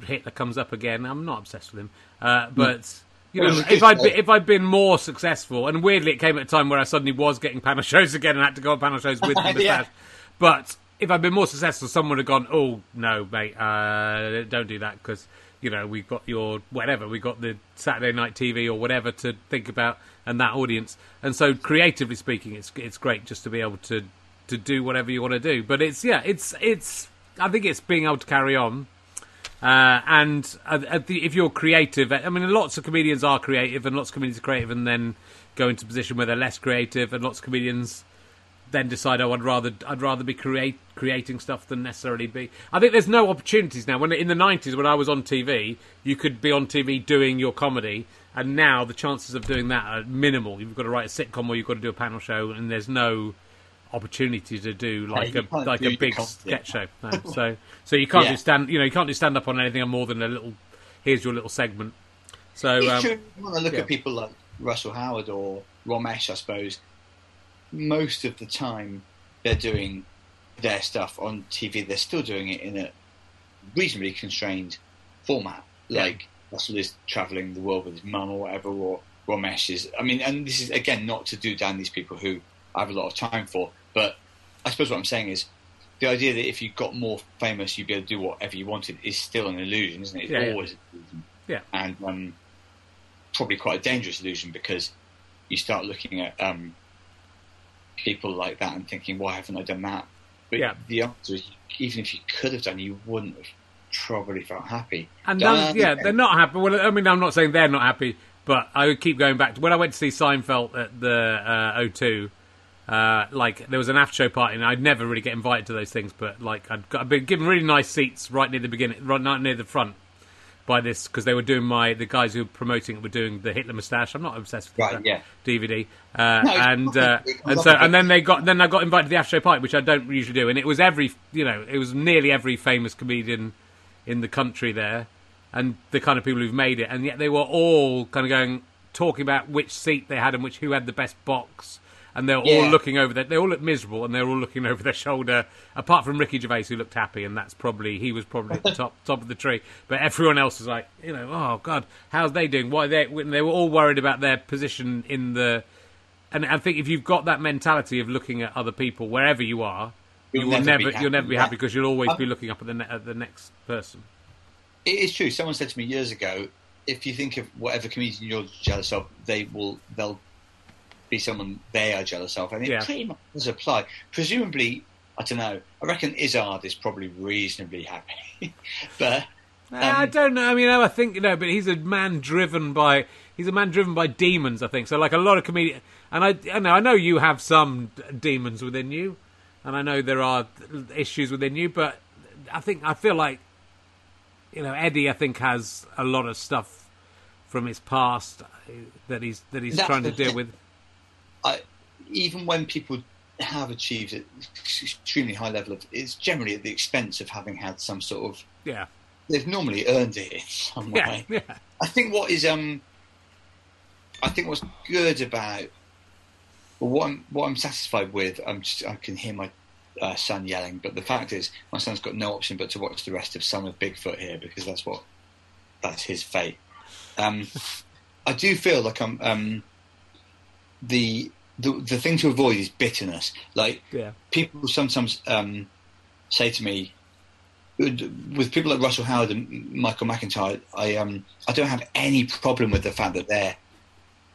Hitler comes up again. I'm not obsessed with him, uh, but. You know, if I'd be, if I'd been more successful, and weirdly it came at a time where I suddenly was getting panel shows again and had to go on panel shows with the Yeah. moustache. But if I'd been more successful, someone would have gone, "Oh no, mate, uh, don't do that," because you know we've got your whatever, we've got the Saturday night TV or whatever to think about, and that audience. And so, creatively speaking, it's it's great just to be able to to do whatever you want to do. But it's yeah, it's it's. I think it's being able to carry on. Uh, and the, if you're creative, I mean, lots of comedians are creative, and lots of comedians are creative, and then go into a position where they're less creative, and lots of comedians then decide, oh, I'd rather I'd rather be create creating stuff than necessarily be. I think there's no opportunities now. When in the '90s, when I was on TV, you could be on TV doing your comedy, and now the chances of doing that are minimal. You've got to write a sitcom or you've got to do a panel show, and there's no opportunity to do like you a like a big sketch show. No. So so you can't Yeah. do stand you know you can't do stand up on anything more than a little. Here's your little segment. So um, true. When I look yeah. at people like Russell Howard or Romesh, I suppose most of the time they're doing their stuff on TV. They're still doing it in a reasonably constrained format. Yeah. Like Russell is traveling the world with his mum or whatever, or Romesh is. I mean, and this is again not to do down these people who I have a lot of time for, but I suppose what I'm saying is. The idea that if you got more famous, you'd be able to do whatever you wanted is still an illusion, isn't it? It's Yeah, yeah. always an illusion yeah. and um, probably quite a dangerous illusion because you start looking at um, people like that and thinking, why haven't I done that? But Yeah. the answer is, even if you could have done, you wouldn't have probably felt happy. And yeah, they're not happy. Well, I mean, I'm not saying they're not happy, but I would keep going back to when I went to see Seinfeld at the uh, O2. Uh, like there was an after show party, and I'd never really get invited to those things, but like I'd, got, I'd been given really nice seats right near the beginning, right near the front by this because they were doing my the guys who were promoting it were doing the Hitler moustache. I'm not obsessed with Right, that yeah. DVD, uh, No, and uh, and so and then they got then I got invited to the after show party, which I don't usually do, and it was every you know it was nearly every famous comedian in the country there, and the kind of people who've made it, and yet they were all kind of going talking about which seat they had and which who had the best box, and they were all looking over their, they all looked miserable, and they were all looking over their shoulder. Apart from Ricky Gervais, who looked happy, and that's probably he was probably at the top top of the tree, but everyone else was like, you know, oh god, how's they doing? Why they? They were all worried about their position in the. And I think if you've got that mentality of looking at other people wherever you are, You'll you will never be never, happy, you'll never be happy because you'll always Um, be looking up at the ne- at the next person. It is true. Someone said to me years ago, if you think of whatever comedian you're jealous of, they will they'll be someone they are jealous of, and it Yeah. pretty much does apply. Presumably, I don't know. I reckon Izzard is probably reasonably happy, but I Um, don't know. I mean, I think you know, but he's a man driven by he's a man driven by demons. I think so. Like a lot of comedians, and I, I know I know you have some d- demons within you, and I know there are issues within you, but I think I feel like you know Eddie. I think has a lot of stuff from his past that he's that he's trying to deal with. I, even when people have achieved an extremely high level of, it's generally at the expense of having had some sort of. Yeah, They've normally earned it in some yeah, way. yeah. I think what is um, I think what's good about, well, what I'm what I'm satisfied with, I'm just, I can hear my uh, son yelling, but the fact is, my son's got no option but to watch the rest of Son of Bigfoot here because that's what that's his fate. Um, I do feel like I'm um, the the the thing to avoid is bitterness. Like Yeah. people sometimes um, say to me, with people like Russell Howard and Michael McIntyre, I um I don't have any problem with the fact that they're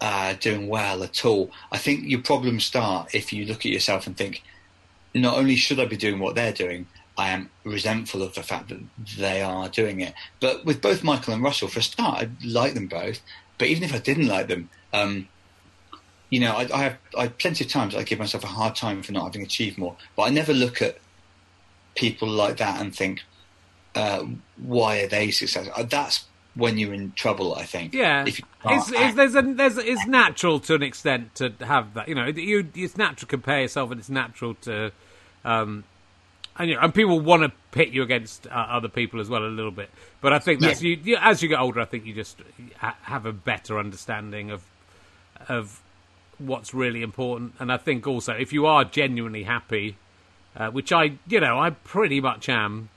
uh, doing well at all. I think your problems start if you look at yourself and think, not only should I be doing what they're doing, I am resentful of the fact that they are doing it. But with both Michael and Russell, for a start, I like them both. But even if I didn't like them, um, you know, I, I have I plenty of times I give myself a hard time for not having achieved more. But I never look at people like that and think, uh, why are they successful? Uh, that's when you're in trouble, I think. Yeah, it's, it's, there's a, there's it's natural to an extent to have that. You know, you, it's natural to compare yourself, and it's natural to, um, and you know, and people want to pit you against uh, other people as well a little bit. But I think that's yeah. you, you, As you get older, I think you just ha- have a better understanding of of what's really important. And I think also if you are genuinely happy, uh, which I, you know, I pretty much am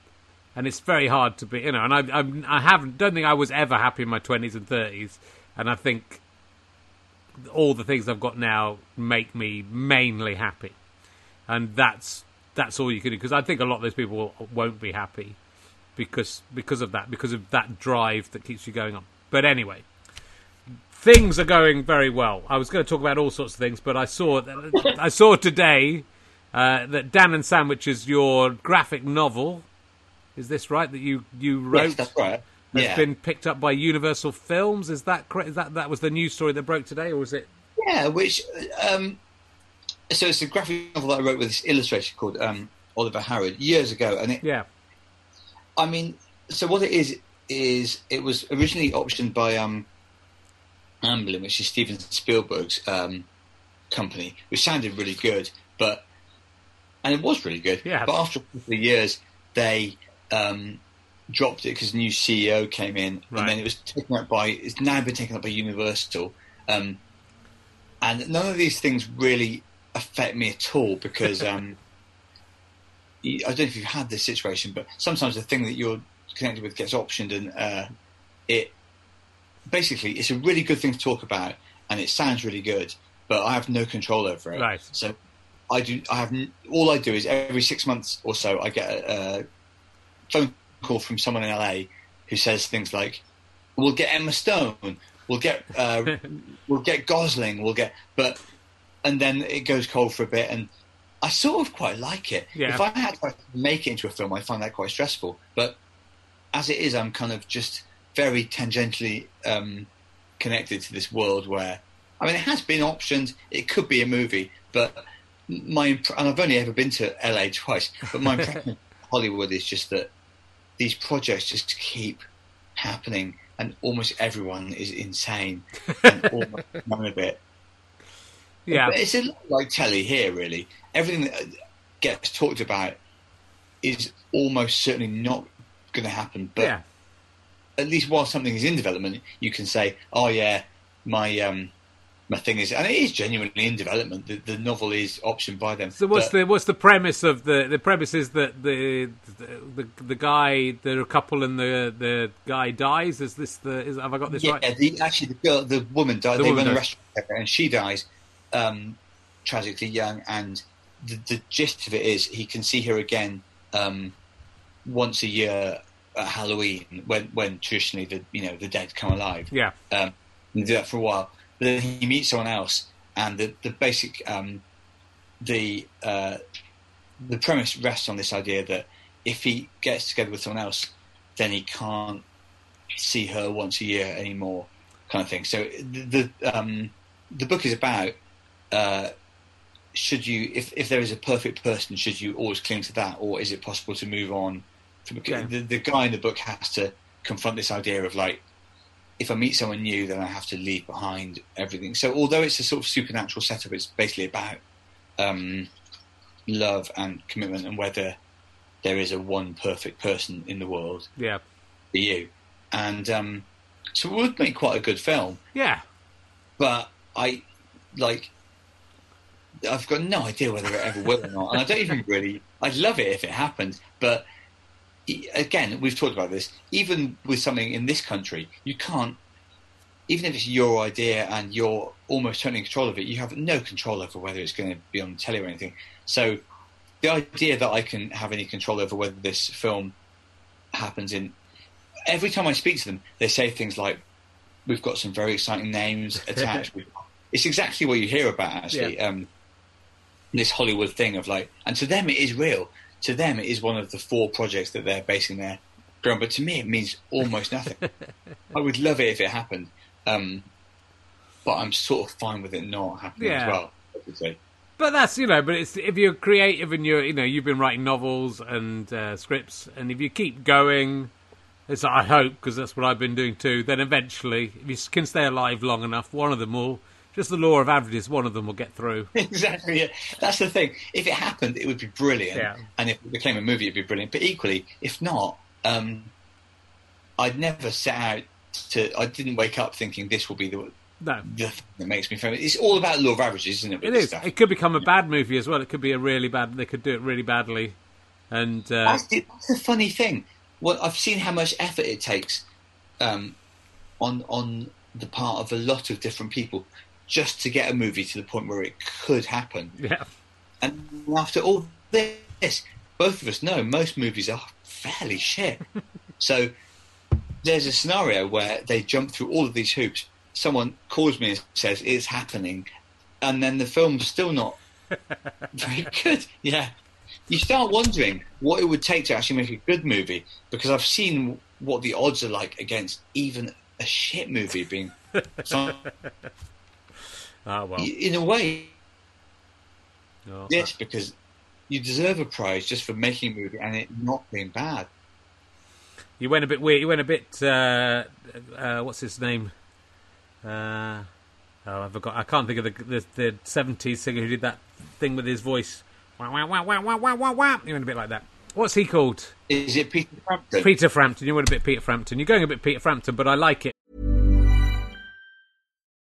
and it's very hard to be, you know. And I, I, I haven't, don't think I was ever happy in my twenties and thirties, and I think all the things I've got now make me mainly happy, and that's that's all you can do. Because I think a lot of those people won't be happy because because of that, because of that drive that keeps you going on. But anyway, things are going very well. I was going to talk about all sorts of things, but I saw I saw today uh, that Dan and Sandwich is your graphic novel is this right that you you wrote? Yes, that's right. Has yeah. been picked up by Universal Films. Is that correct? Is that that was the news story that broke today, or was it? Yeah, which um, so it's a graphic novel that I wrote with this illustrator called um, Oliver Harrod years ago, and it, yeah, I mean, so what it is is it was originally optioned by um, Amblin, which is Steven Spielberg's um, company, which sounded really good, but and it was really good. Yeah. But after a couple of years, they um, dropped it because a new CEO came in, right. and then it was taken up by. It's now been taken up by Universal, um, and none of these things really affect me at all because um, I don't know if you've had this situation, but sometimes the thing that you're connected with gets optioned, and uh, it basically it's a really good thing to talk about, and it sounds really good, but I have no control over it. Right. So I do. I have all I do is every six months or so I get a, a phone call from someone in LA who says things like, "We'll get Emma Stone, we'll get uh, we'll get Gosling, we'll get," but and then it goes cold for a bit, and I sort of quite like it. Yeah. If I had to make it into a film, I find that quite stressful. But as it is, I'm kind of just very tangentially um, connected to this world where, I mean, it has been optioned. It could be a movie, but my and I've only ever been to LA twice, but my impression of Hollywood is just that these projects just keep happening, and almost everyone is insane and almost none of it. Yeah, but it's a lot like telly here. Really, everything that gets talked about is almost certainly not going to happen. But yeah. At least while something is in development, you can say, "Oh yeah, my um, my thing is, and it is genuinely in development. The, the novel is optioned by them. So what's but, the what's the premise of the the premise is that the the the, guy the couple and the the guy dies. Is this the is have I got this yeah, right? Yeah, the, actually the girl the woman died. The they woman run a restaurant and she dies um, tragically young. And the, the, gist of it is he can see her again um, once a year at Halloween when when traditionally the you know the dead come alive. Yeah. Um, and do that for a while But then he meets someone else, and the the basic um, the uh, the premise rests on this idea that if he gets together with someone else, then he can't see her once a year anymore, kind of thing. So the the, um, the book is about uh, should you if if there is a perfect person, should you always cling to that, or is it possible to move on? Yeah. the, the guy in the book has to confront this idea of like if I meet someone new, then I have to leave behind everything. So although it's a sort of supernatural setup, it's basically about um, love and commitment and whether there is a one perfect person in the world. Yeah, for you, and um, so it would make quite a good film. Yeah, but I like. I've got no idea whether it ever will or not, and I don't even really. I'd love it if it happened, but again, we've talked about this. Even with something in this country, you can't. Even if it's your idea and you're almost totally in control of it, you have no control over whether it's going to be on telly or anything. So the idea that I can have any control over whether this film happens in. Every time I speak to them, they say things like, "We've got some very exciting names attached." it's exactly what you hear about actually. Yeah. Um, this Hollywood thing of like, and to them it is real. To them, it is one of the four projects that they're basing their ground. But to me, it means almost nothing. I would love it if it happened, um, but I'm sort of fine with it not happening Yeah. as well. Say. But that's you know, but it's if you're creative and you're you know you've been writing novels and uh, scripts, and if you keep going, as I hope because that's what I've been doing too. Then eventually, if you can stay alive long enough, one of them will. Just the law of averages, one of them will get through. exactly. Yeah. That's the thing. If it happened, it would be brilliant, Yeah. and if it became a movie, it'd be brilliant. But equally, if not, um, I'd never set out to. I didn't wake up thinking this will be the No, the thing that makes me famous. It's all about law of averages, isn't it? it. Stuff? It could become a bad movie as well. It could be a really bad. They could do it really badly, and uh, That's the, that's the funny thing. Well, I've seen how much effort it takes um, on on the part of a lot of different people just to get a movie to the point where it could happen. yeah, And after all this, both of us know most movies are fairly shit. so there's a scenario where they jump through all of these hoops. Someone calls me and says it's happening, and then the film's still not very good. Yeah. You start wondering what it would take to actually make a good movie because I've seen what the odds are like against even a shit movie being. Ah well, in a way, Oh, Yes, because you deserve a prize just for making a movie and it not being bad. You went a bit weird. You went a bit. Uh, uh, what's his name? Uh, oh, I forgot. I can't think of the the, the 70s singer who did that thing with his voice. Wah, wah, wah, wah, wah, wah, wah. You went a bit like that. What's he called? Is it Peter Frampton? Peter Frampton. You went a bit Peter Frampton. You're going a bit Peter Frampton, but I like it.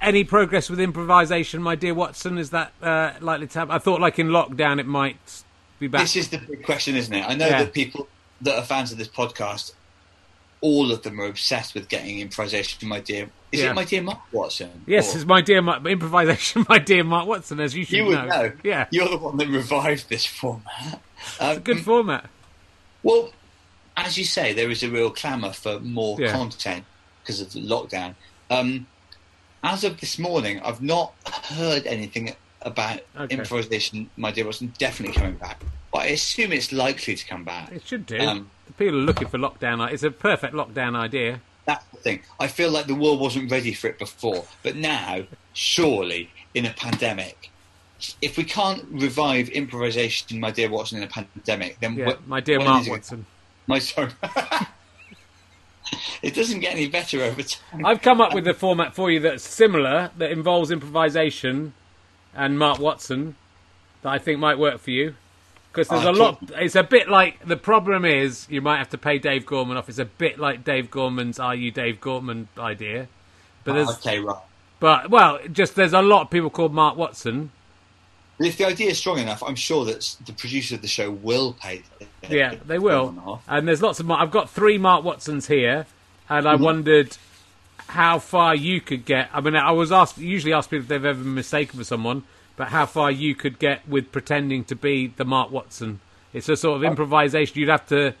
any progress with improvisation, my dear Watson? Is that uh, likely to happen? I thought, like in lockdown, it might be back. This is the big question, isn't it? I know Yeah. that people that are fans of this podcast, all of them are obsessed with getting improvisation. My dear, is Yeah. it my dear Mark Watson? Yes, Or- it's my dear Mark, improvisation, my dear Mark Watson, as you should you would know. Yeah, you're the one that revived this format. Um, good format. Well, as you say, there is a real clamour for more Yeah. content because of the lockdown. Um, as of this morning, I've not heard anything about Okay. improvisation. My dear Watson definitely coming back, but I assume it's likely to come back. It should do. Um, The People are looking for lockdown. It's a perfect lockdown idea. That's the thing. I feel like the world wasn't ready for it before, but now, surely, in a pandemic, if we can't revive improvisation, my dear Watson, in a pandemic, then Yeah, what, my dear Mark Watson. My sorry. it doesn't get any better over time. I've come up with a format for you that's similar, that involves improvisation and Mark Watson, that I think might work for you. Because there's Oh, a lot. It's a bit like the problem is you might have to pay Dave Gorman off. It's a bit like Dave Gorman's "Are you Dave Gorman" idea, but ah, there's okay, right. But well, just there's a lot of people called Mark Watson. But if the idea is strong enough, I'm sure that the producer of the show will pay. Yeah, they will. And a half. And there's lots of. I've got three Mark Watsons here, and Mm-hmm. I wondered how far you could get. I mean, I was asked usually ask people if they've ever been mistaken for someone, but how far you could get with pretending to be the Mark Watson. It's a sort of improvisation. You'd have to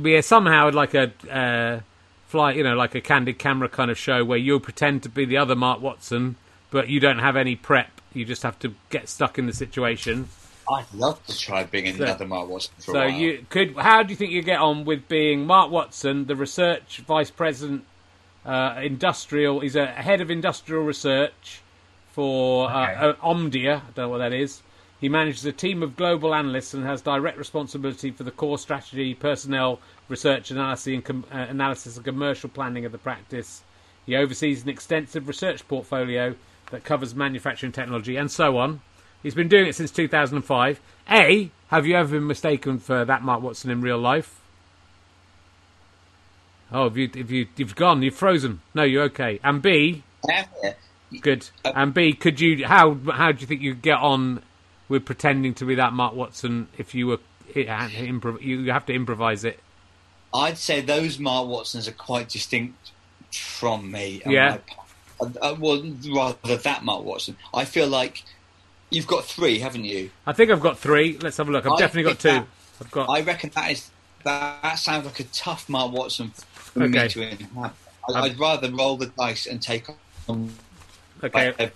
be somehow like a uh, fly, you know, like a candid camera kind of show where you'll pretend to be the other Mark Watson, but you don't have any prep. You just have to get stuck in the situation. I'd love to try being another Mark Watson So you could. How do you think you get on with being Mark Watson, the research vice president, uh, industrial? He's a head of industrial research for uh, uh, Omdia. I don't know what that is. He manages a team of global analysts and has direct responsibility for the core strategy, personnel, research analysis, and com- uh, analysis and commercial planning of the practice. He oversees an extensive research portfolio that covers manufacturing technology and so on. He's been doing it since 2005. A, have you ever been mistaken for that Mark Watson in real life? Oh, have you, have you, you've gone, you've frozen. No, you're okay. And B, good. And B, could you, how, how do you think you get on with pretending to be that Mark Watson if you were, it had to improv- you have to improvise it? I'd say those Mark Watsons are quite distinct from me. and Yeah. my- uh, well, rather that Mark Watson. I feel like you've got three, haven't you? I think I've got three. Let's have a look. I've I definitely got two. that- I've got. I reckon that is that, that sounds like a tough Mark Watson for Okay. me to inhabit. I'd rather roll the dice and take on. Okay, uh,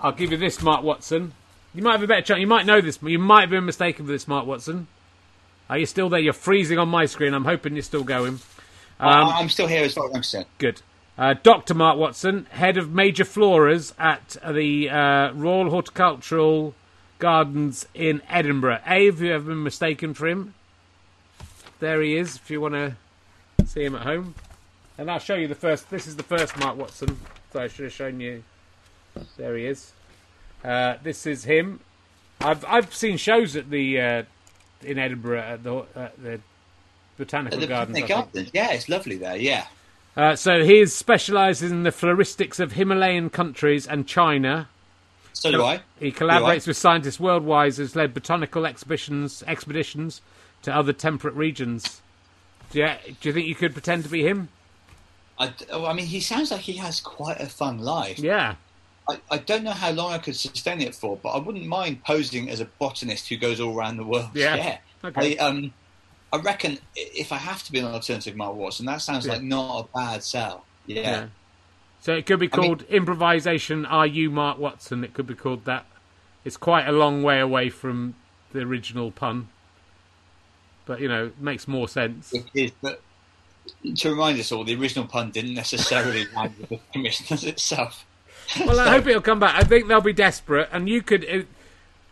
I'll give you this, Mark Watson. You might have a better chance. You might know this. You might have been mistaken for this, Mark Watson. Are you still there? You're freezing on my screen. I'm hoping you're still going. Um, I'm still here as far as I'm concerned. Good. Uh, Dr. Mark Watson, head of major floras at the uh, Royal Horticultural Gardens in Edinburgh. A, have you ever been mistaken for him? There he is, if you want to see him at home. And I'll show you the first. This is the first Mark Watson. So I should have shown you. There he is. Uh, this is him. I've I've seen shows at the uh, in Edinburgh at the, at the botanical The gardens. Gardens. Yeah, it's lovely there. Yeah. Uh, so he specialises in the floristics of Himalayan countries and China. So do I. He collaborates Do with scientists worldwide, has led botanical exhibitions expeditions to other temperate regions. Do you, do you think you could pretend to be him? I, oh, I mean, he sounds like he has quite a fun life. Yeah. I, I don't know how long I could sustain it for, but I wouldn't mind posing as a botanist who goes all around the world. Yeah. Okay. I, um, I reckon if I have to be an alternative Mark Watson, that sounds Yeah. like not a bad sell. Yeah. Yeah. So it could be I mean- called improvisation. Are you Mark Watson? It could be called that. It's quite a long way away from the original pun, but you know, it makes more sense. It is, but to remind us all, the original pun didn't necessarily land with the commissioners itself. Well, I hope it'll come back. I think they'll be desperate, and you could. Uh,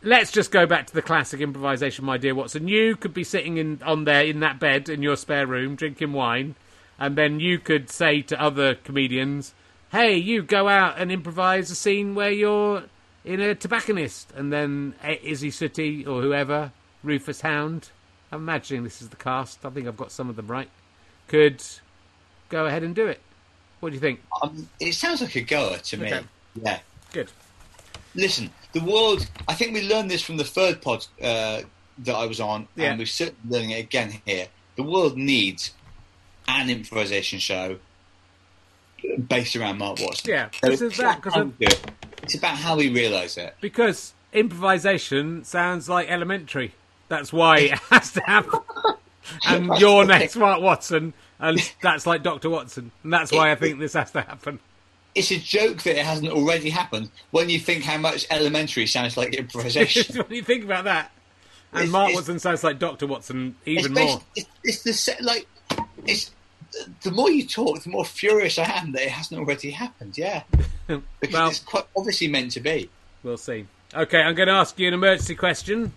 Let's just go back to the classic improvisation, my dear Watson. You could be sitting in on there in that bed in your spare room, drinking wine, and then you could say to other comedians, "Hey, you go out and improvise a scene where you're in a tobacconist," and then uh, Isy Suttie or whoever, Rufus Hound. I'm imagining this is the cast. I think I've got some of them right. Could go ahead and do it. What do you think? Um, it sounds like a goer to me. Yeah. Good. Listen, the world. I think we learned this from the third pod uh, that I was on, Yeah. and we're certainly learning it again here. The world needs an improvisation show based around Mark Watson. Yeah, So this it's is that, 'cause how of- we do it. It's about how we realise it. Because improvisation sounds like elementary. That's why it has to happen. And you're next, Mark Watson, and that's like Doctor Watson, and that's why I think this has to happen. It's a joke that it hasn't already happened when you think how much elementary sounds like improvisation. when you think about that, and It's- Mark it's- Watson sounds like Doctor Watson even it's, more. It's, the se- like it's the more you talk, the more furious I am that it hasn't already happened. Yeah, because Well- it's quite obviously meant to be. We'll see. Okay, I'm going to ask you an emergency question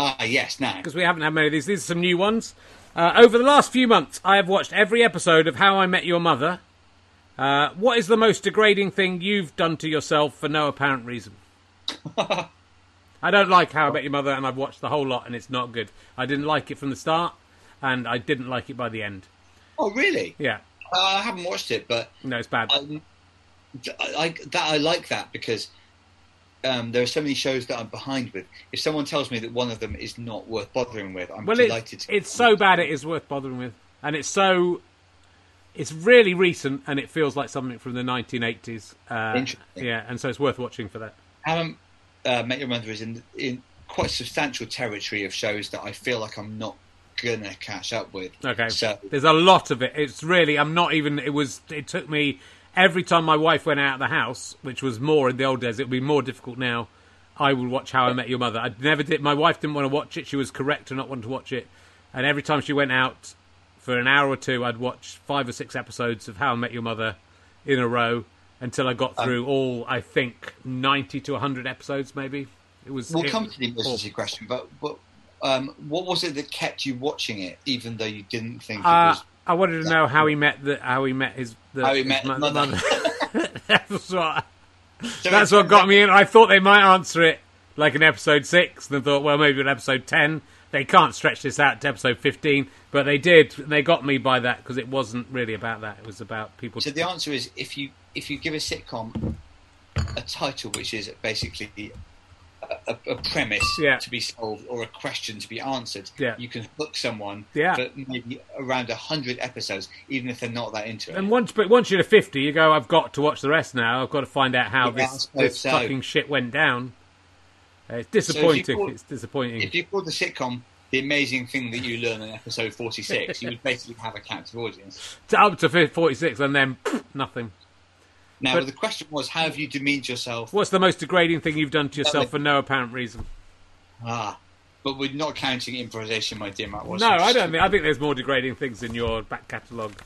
Ah, yes. Now, because we haven't had many of these. These are some new ones. Uh, over the last few months, I have watched every episode of How I Met Your Mother. Uh, what is the most degrading thing you've done to yourself for no apparent reason? I don't like How I Met Your Mother, and I've watched the whole lot, and it's not good. I didn't like it from the start, and I didn't like it by the end. oh really? Yeah, Uh, I haven't watched it, but no, it's bad. I, I, that I like that because um, there are so many shows that I'm behind with. If someone tells me that one of them is not worth bothering with, I'm Well, delighted. it's, to it's so bad it is worth bothering with, and it's so it's really recent, and it feels like something from the 1980s. Uh, yeah, and so it's worth watching for that. How um, uh, Met Your Mother is in in quite substantial territory of shows that I feel like I'm not gonna catch up with. Okay. so There's a lot of it. It's really I'm not even it was it took me every time my wife went out of the house, which was more in the old days, it would be more difficult now. I would watch How I Met Your Mother. I never did my wife didn't want to watch it. She was correct to not want to watch it. And every time she went out for an hour or two, I'd watch five or six episodes of How I Met Your Mother in a row until I got through all I think 90 to 100 episodes maybe. It was we'll it- come to the emergency question, but but um, what was it that kept you watching it, even though you didn't think it Uh, was? I wanted to know how he met the how he met his the, How he met his mother. that's what So that's what got me in. I thought they might answer it like in episode six, and thought, well, maybe in episode ten. They can't stretch this out to episode fifteen, but they did. They got me by that because it wasn't really about that. It was about people. So the answer is if you if you give a sitcom a title which is basically a, a, a premise Yeah. to be solved or a question to be answered, Yeah. you can hook someone Yeah. for maybe around a hundred episodes, even if they're not that into it. and once, but once you're to fifty, you go. I've got to watch the rest now. I've got to find out how Yeah, this this so. fucking shit went down. Uh, it's disappointing. call- it's disappointing. if you called the sitcom the amazing thing that you learn in episode forty six, you would basically have a captive audience. To- up to forty six, and then nothing. Now But- the question was, how have you demeaned yourself? What's the most degrading thing you've done to yourself for no apparent reason? Ah, but we're not counting improvisation, my dear Matt. No, I don't think. I think there's more degrading things in your back catalogue.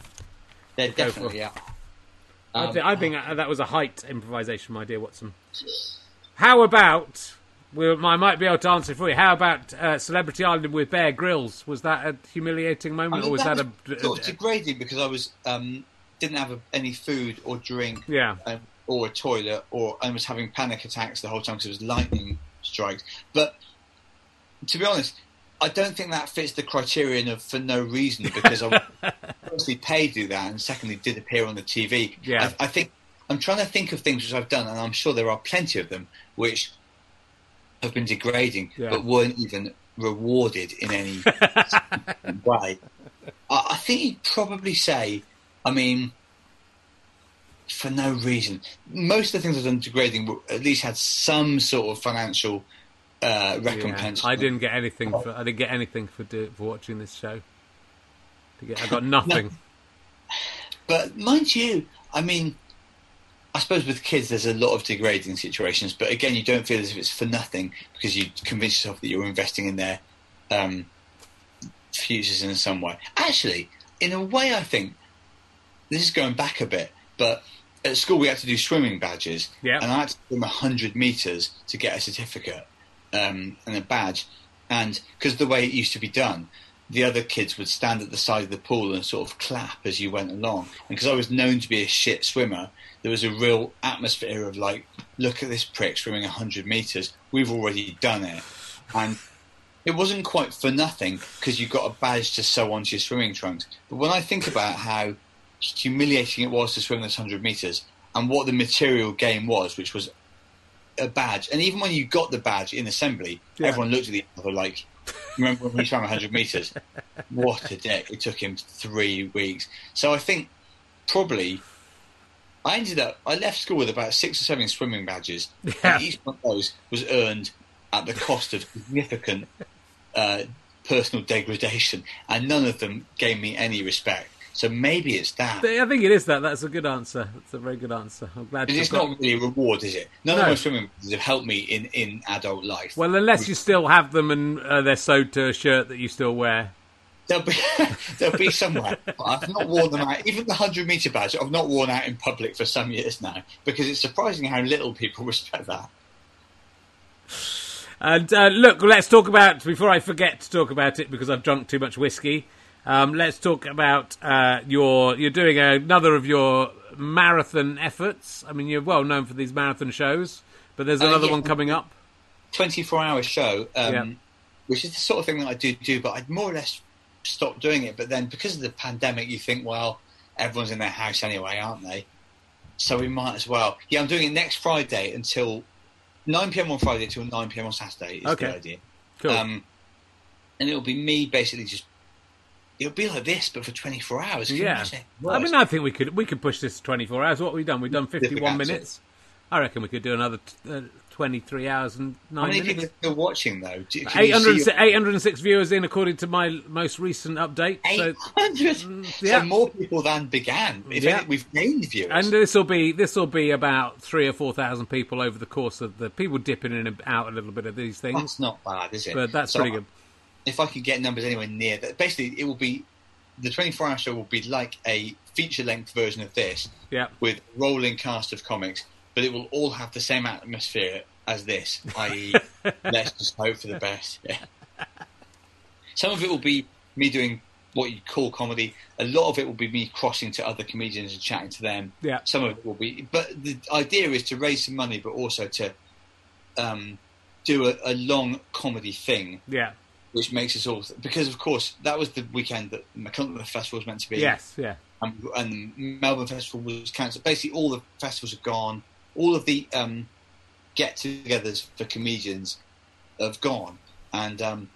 There definitely are. I, Um, I think that was a height improvisation, my dear Watson. How about? Well, I might be able to answer for you. How about uh, Celebrity Island with Bear Grylls? Was that a humiliating I moment, mean, or was that, was a? sort of degrading because I was um, didn't have a, any food or drink, Yeah. um, or a toilet, or and was having panic attacks the whole time because it was lightning strikes. But to be honest, I don't think that fits the criterion of for no reason because I firstly paid to do that, and secondly did appear on the TV. Yeah. I, I think I'm trying to think of things which I've done, and I'm sure there are plenty of them which have been degrading, Yeah. but weren't even rewarded in any way. I, I think you'd probably say, I mean, for no reason. Most of the things I've done degrading were, at least had some sort of financial uh, Yeah, recompense. I didn't get anything. For, I didn't get anything for do, for watching this show. I got nothing. But mind you, I mean, I suppose with kids there's a lot of degrading situations, but again, you don't feel as if it's for nothing because you convince yourself that you're investing in their um, futures in some way. Actually, in a way, I think this is going back a bit, but at school we had to do swimming badges, Yeah. and I had to swim 100 meters to get a certificate um, and a badge, and because the way it used to be done, the other kids would stand at the side of the pool and sort of clap as you went along. And because I was known to be a shit swimmer, there was a real atmosphere of like, look at this prick swimming 100 meters. We've already done it. And it wasn't quite for nothing because you got a badge to sew onto your swimming trunks. But when I think about how humiliating it was to swim this 100 meters and what the material game was, which was a badge, and even when you got the badge in assembly, Yeah. everyone looked at the other like, remember when we swam 100 meters? What a dick. It took him three weeks. So I think probably I ended up, I left school with about six or seven swimming badges, Yeah. and each one of those was earned at the cost of significant uh, personal degradation, and none of them gave me any respect. So maybe it's that. I think it is that. That's a good answer. That's a very good answer. I'm glad. It's got- not really a reward, is it? None No. of my swimming badges have helped me in, in adult life. Well, unless you still have them and uh, they're sewed to a shirt that you still wear. They'll be they'll be somewhere. I've not worn them out. Even the hundred meter badge, I've not worn out in public for some years now because it's surprising how little people respect that. And uh, look, let's talk about before I forget to talk about it because I've drunk too much whiskey. Um, let's talk about uh, your. You're doing another of your marathon efforts. I mean, you're well known for these marathon shows, but there's Uh, another yeah. one coming up. Twenty four hour show, um, Yeah. which is the sort of thing that I do do, but I'd more or less stopped doing it. But then because of the pandemic, you think, well, everyone's in their house anyway, aren't they? so we might as well. Yeah, I'm doing it next Friday until 9 p.m. on Friday until 9 p.m. on Saturday. Is Okay. the idea. Cool. Um, and it'll be me basically just. It'll be like this, but for 24 hours. Yeah. I mean, I think we could we could push this to 24 hours. What have we done? We've done 51 had to. minutes. I reckon we could do another t- uh, 23 hours and How nine many people are still watching though? Do, can you 806, see- 806 viewers in, according to my most recent update. So, 800. Mm, yeah. So more people than began. If Yeah. anything, we've gained viewers. and this will be this will be about three or four thousand people over the course of the people dipping in and out a little bit of these things. that's not bad, is it? But that's So pretty good. If I could get numbers anywhere near that, basically it will be the 24 hour show will be like a feature length version of this Yeah. with rolling cast of comics, but it will all have the same atmosphere as this, i.e., let's just hope for the best. Yeah. Some of it will be me doing what you call comedy. A lot of it will be me crossing to other comedians and chatting to them. Yeah. Some of it will be, but the idea is to raise some money, but also to um, do a, a long comedy thing, Yeah. which makes us all because, of course, that was the weekend that Machynlleth Festival was meant to be. Yes. Yeah. and, and Melbourne Festival was cancelled. Basically, all the festivals are gone. All of the um, get-togethers for comedians have gone, and um,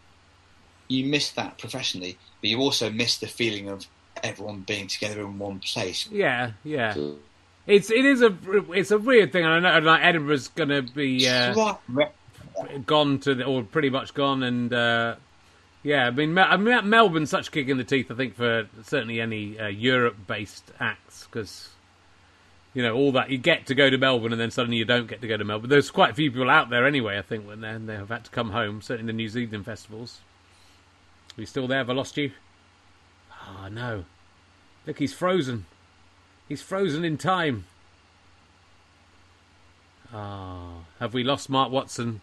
you miss that professionally, but you also miss the feeling of everyone being together in one place. Yeah. Yeah. It's it is a it's a weird thing, and I know like Edinburgh's going to be uh, gone to the, or pretty much gone, and uh, yeah, I mean, Mel- I mean Melbourne's such a kick in the teeth. I think for certainly any uh, Europe-based acts because you know all that you get to go to Melbourne, and then suddenly you don't get to go to Melbourne. There's quite a few people out there anyway. I think when they have had to come home. Certainly the New Zealand festivals. Are you still there? Have I lost you? Oh no! Look, he's frozen. He's frozen in time. Ah, have we lost Mark Watson?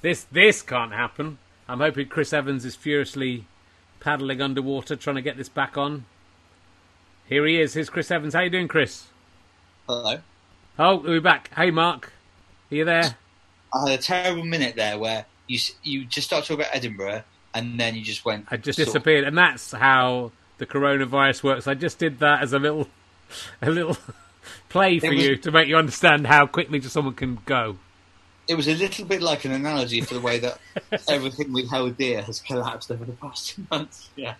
This this can't happen. I'm hoping Chris Evans is furiously paddling underwater trying to get this back on. Here he is. Here's Chris Evans. How you doing, Chris? Hello. Oh, we're back. Hey, Mark. Are you there? I had a terrible minute there where you you just start talking about Edinburgh, and then you just went. I just sort of- disappeared, and that's how the coronavirus works. I just did that as a little, a little play for was- you to make you understand how quickly someone can go. It was a little bit like an analogy for the way that everything we held dear has collapsed over the past two months. Yeah.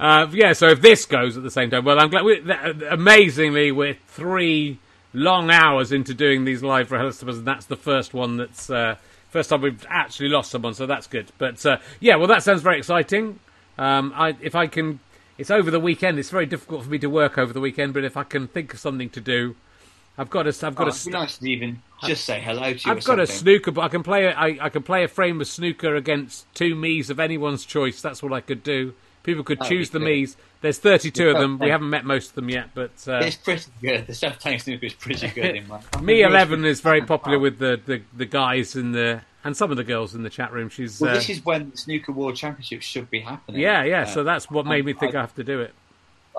Uh, yeah, so if this goes at the same time, well, I'm glad. We, th- amazingly, we're three long hours into doing these live rehearsals, and that's the first one that's uh, first time we've actually lost someone, so that's good. But uh, yeah, well, that sounds very exciting. Um, I, if I can, it's over the weekend. It's very difficult for me to work over the weekend, but if I can think of something to do, I've got to. I've got Oh, it'd be nice to even just say hello to you. I've got a snooker, but I can play. A, I, I can play a frame of snooker against two me's of anyone's choice. That's what I could do. People could That'd choose the good. me's. There's 32 of them. We haven't met most of them yet, but uh, It's pretty good. The self playing snooker is pretty good in my. me 11 is very popular with the, the, the guys in the and some of the girls in the chat room. She's Well, uh, this is when the snooker world championships should be happening. yeah, yeah. Uh, So that's what made me think I, I- have to do it.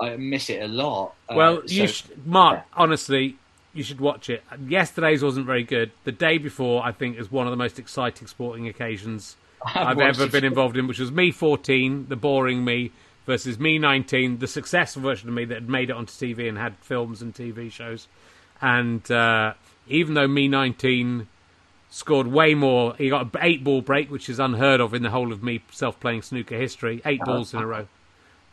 I miss it a lot. Uh, Well, you so- should, Mark. Honestly, you should watch it. Yesterday's wasn't very good. The day before, I think, is one of the most exciting sporting occasions I've I've ever been involved in, which was me 14, the boring me, versus me 19, the successful version of me that had made it onto TV and had films and TV shows. And uh, even though me 19 scored way more, he got an eight ball break, which is unheard of in the whole of me self playing snooker history, eight balls in a row.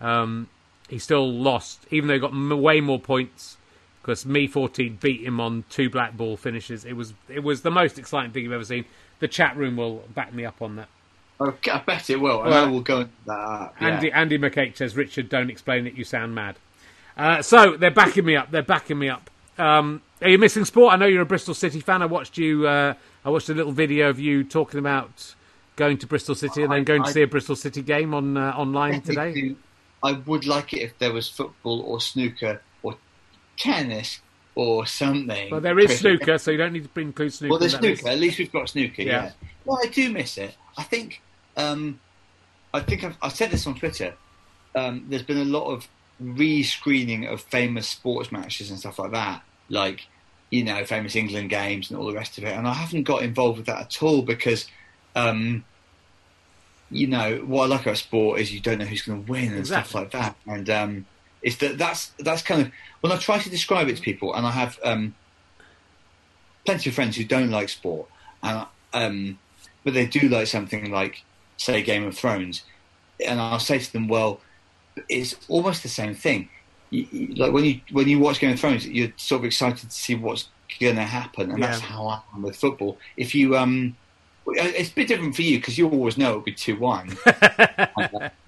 Um, he still lost, even though he got m- way more points. Because me 14 beat him on two black ball finishes. It was it was the most exciting thing you've ever seen. The chat room will back me up on that. I bet it will, and Well, I will go into that. up, yeah. Andy Andy McCake says, Richard, don't explain it. You sound mad. Uh, so they're backing me up. They're backing me up. Um, are you missing sport? I know you're a Bristol City fan. I watched you. Uh, I watched a little video of you talking about going to Bristol City and then I- going to see a Bristol City game on uh, online today. I would like it if there was football or snooker tennis or something. Well, there is snooker, so you don't need to include snooker. Well, there's snooker. At least we've got snooker. Yeah. Yeah. Well, I do miss it. I think. Um, I think I've, I've said this on Twitter. Um, there's been a lot of re-screening of famous sports matches and stuff like that, like you know, famous England games and all the rest of it. And I haven't got involved with that at all because, um, you know, what I like about sport is you don't know who's going to win and stuff like that. And um, Is that that's that's kind of when I try to describe it to people, and I have um, plenty of friends who don't like sport, and um, but they do like something like say Game of Thrones, and I'll say to them, well, it's almost the same thing. You, you, like when you when you watch Game of Thrones, you're sort of excited to see what's going to happen, and Yeah. that's how I am with football. If you um, it's a bit different for you because you always know it'll be two one.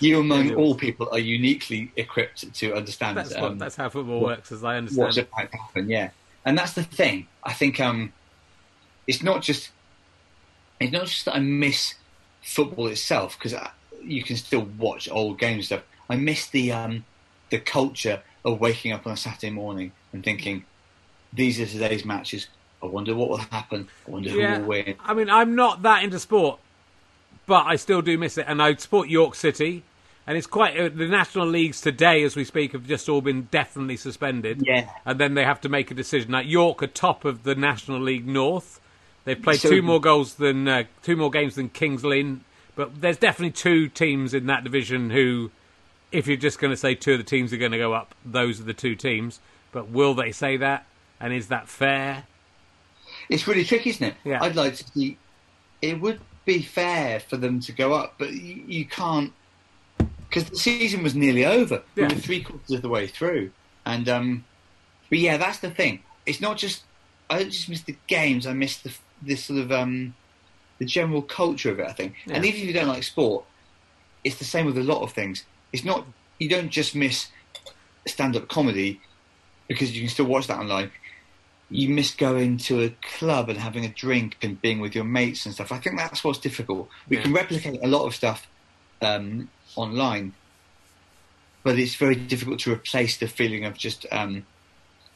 you among all people are uniquely equipped to understand. That's um, what, that's how football what- works, as I understand. what's it. about to happen. Yeah, and that's the thing. I think um, it's not just it's not just that I miss football itself because you can still watch old games and stuff. I miss the um, the culture of waking up on a Saturday morning and thinking these are today's matches. I wonder what will happen. I wonder who will win. I mean, I'm not that into sport, but I still do miss it. And I support York City, and it's quite uh, the national leagues today, as we speak, have just all been definitely suspended. Yeah. and then they have to make a decision. Like York are top of the National League North. They've played So- two more goals than uh, two more games than Kings Lynn, but there's definitely two teams in that division who, if you're just going to say two of the teams are going to go up, those are the two teams. But will they say that? And is that fair? It's really tricky, isn't it? Yeah. I'd like to see. It would be fair for them to go up, but you, you can't because the season was nearly over. Yeah. We were three quarters of the way through, and um, but yeah, that's the thing. It's not just I don't just miss the games. I miss the this sort of um, the general culture of it. I think, and even if you don't like sport, it's the same with a lot of things. It's not you don't just miss stand-up comedy because you can still watch that online you miss going to a club and having a drink and being with your mates and stuff. I think that's what's difficult. We Yeah. can replicate a lot of stuff um, online, but it's very difficult to replace the feeling of just, um,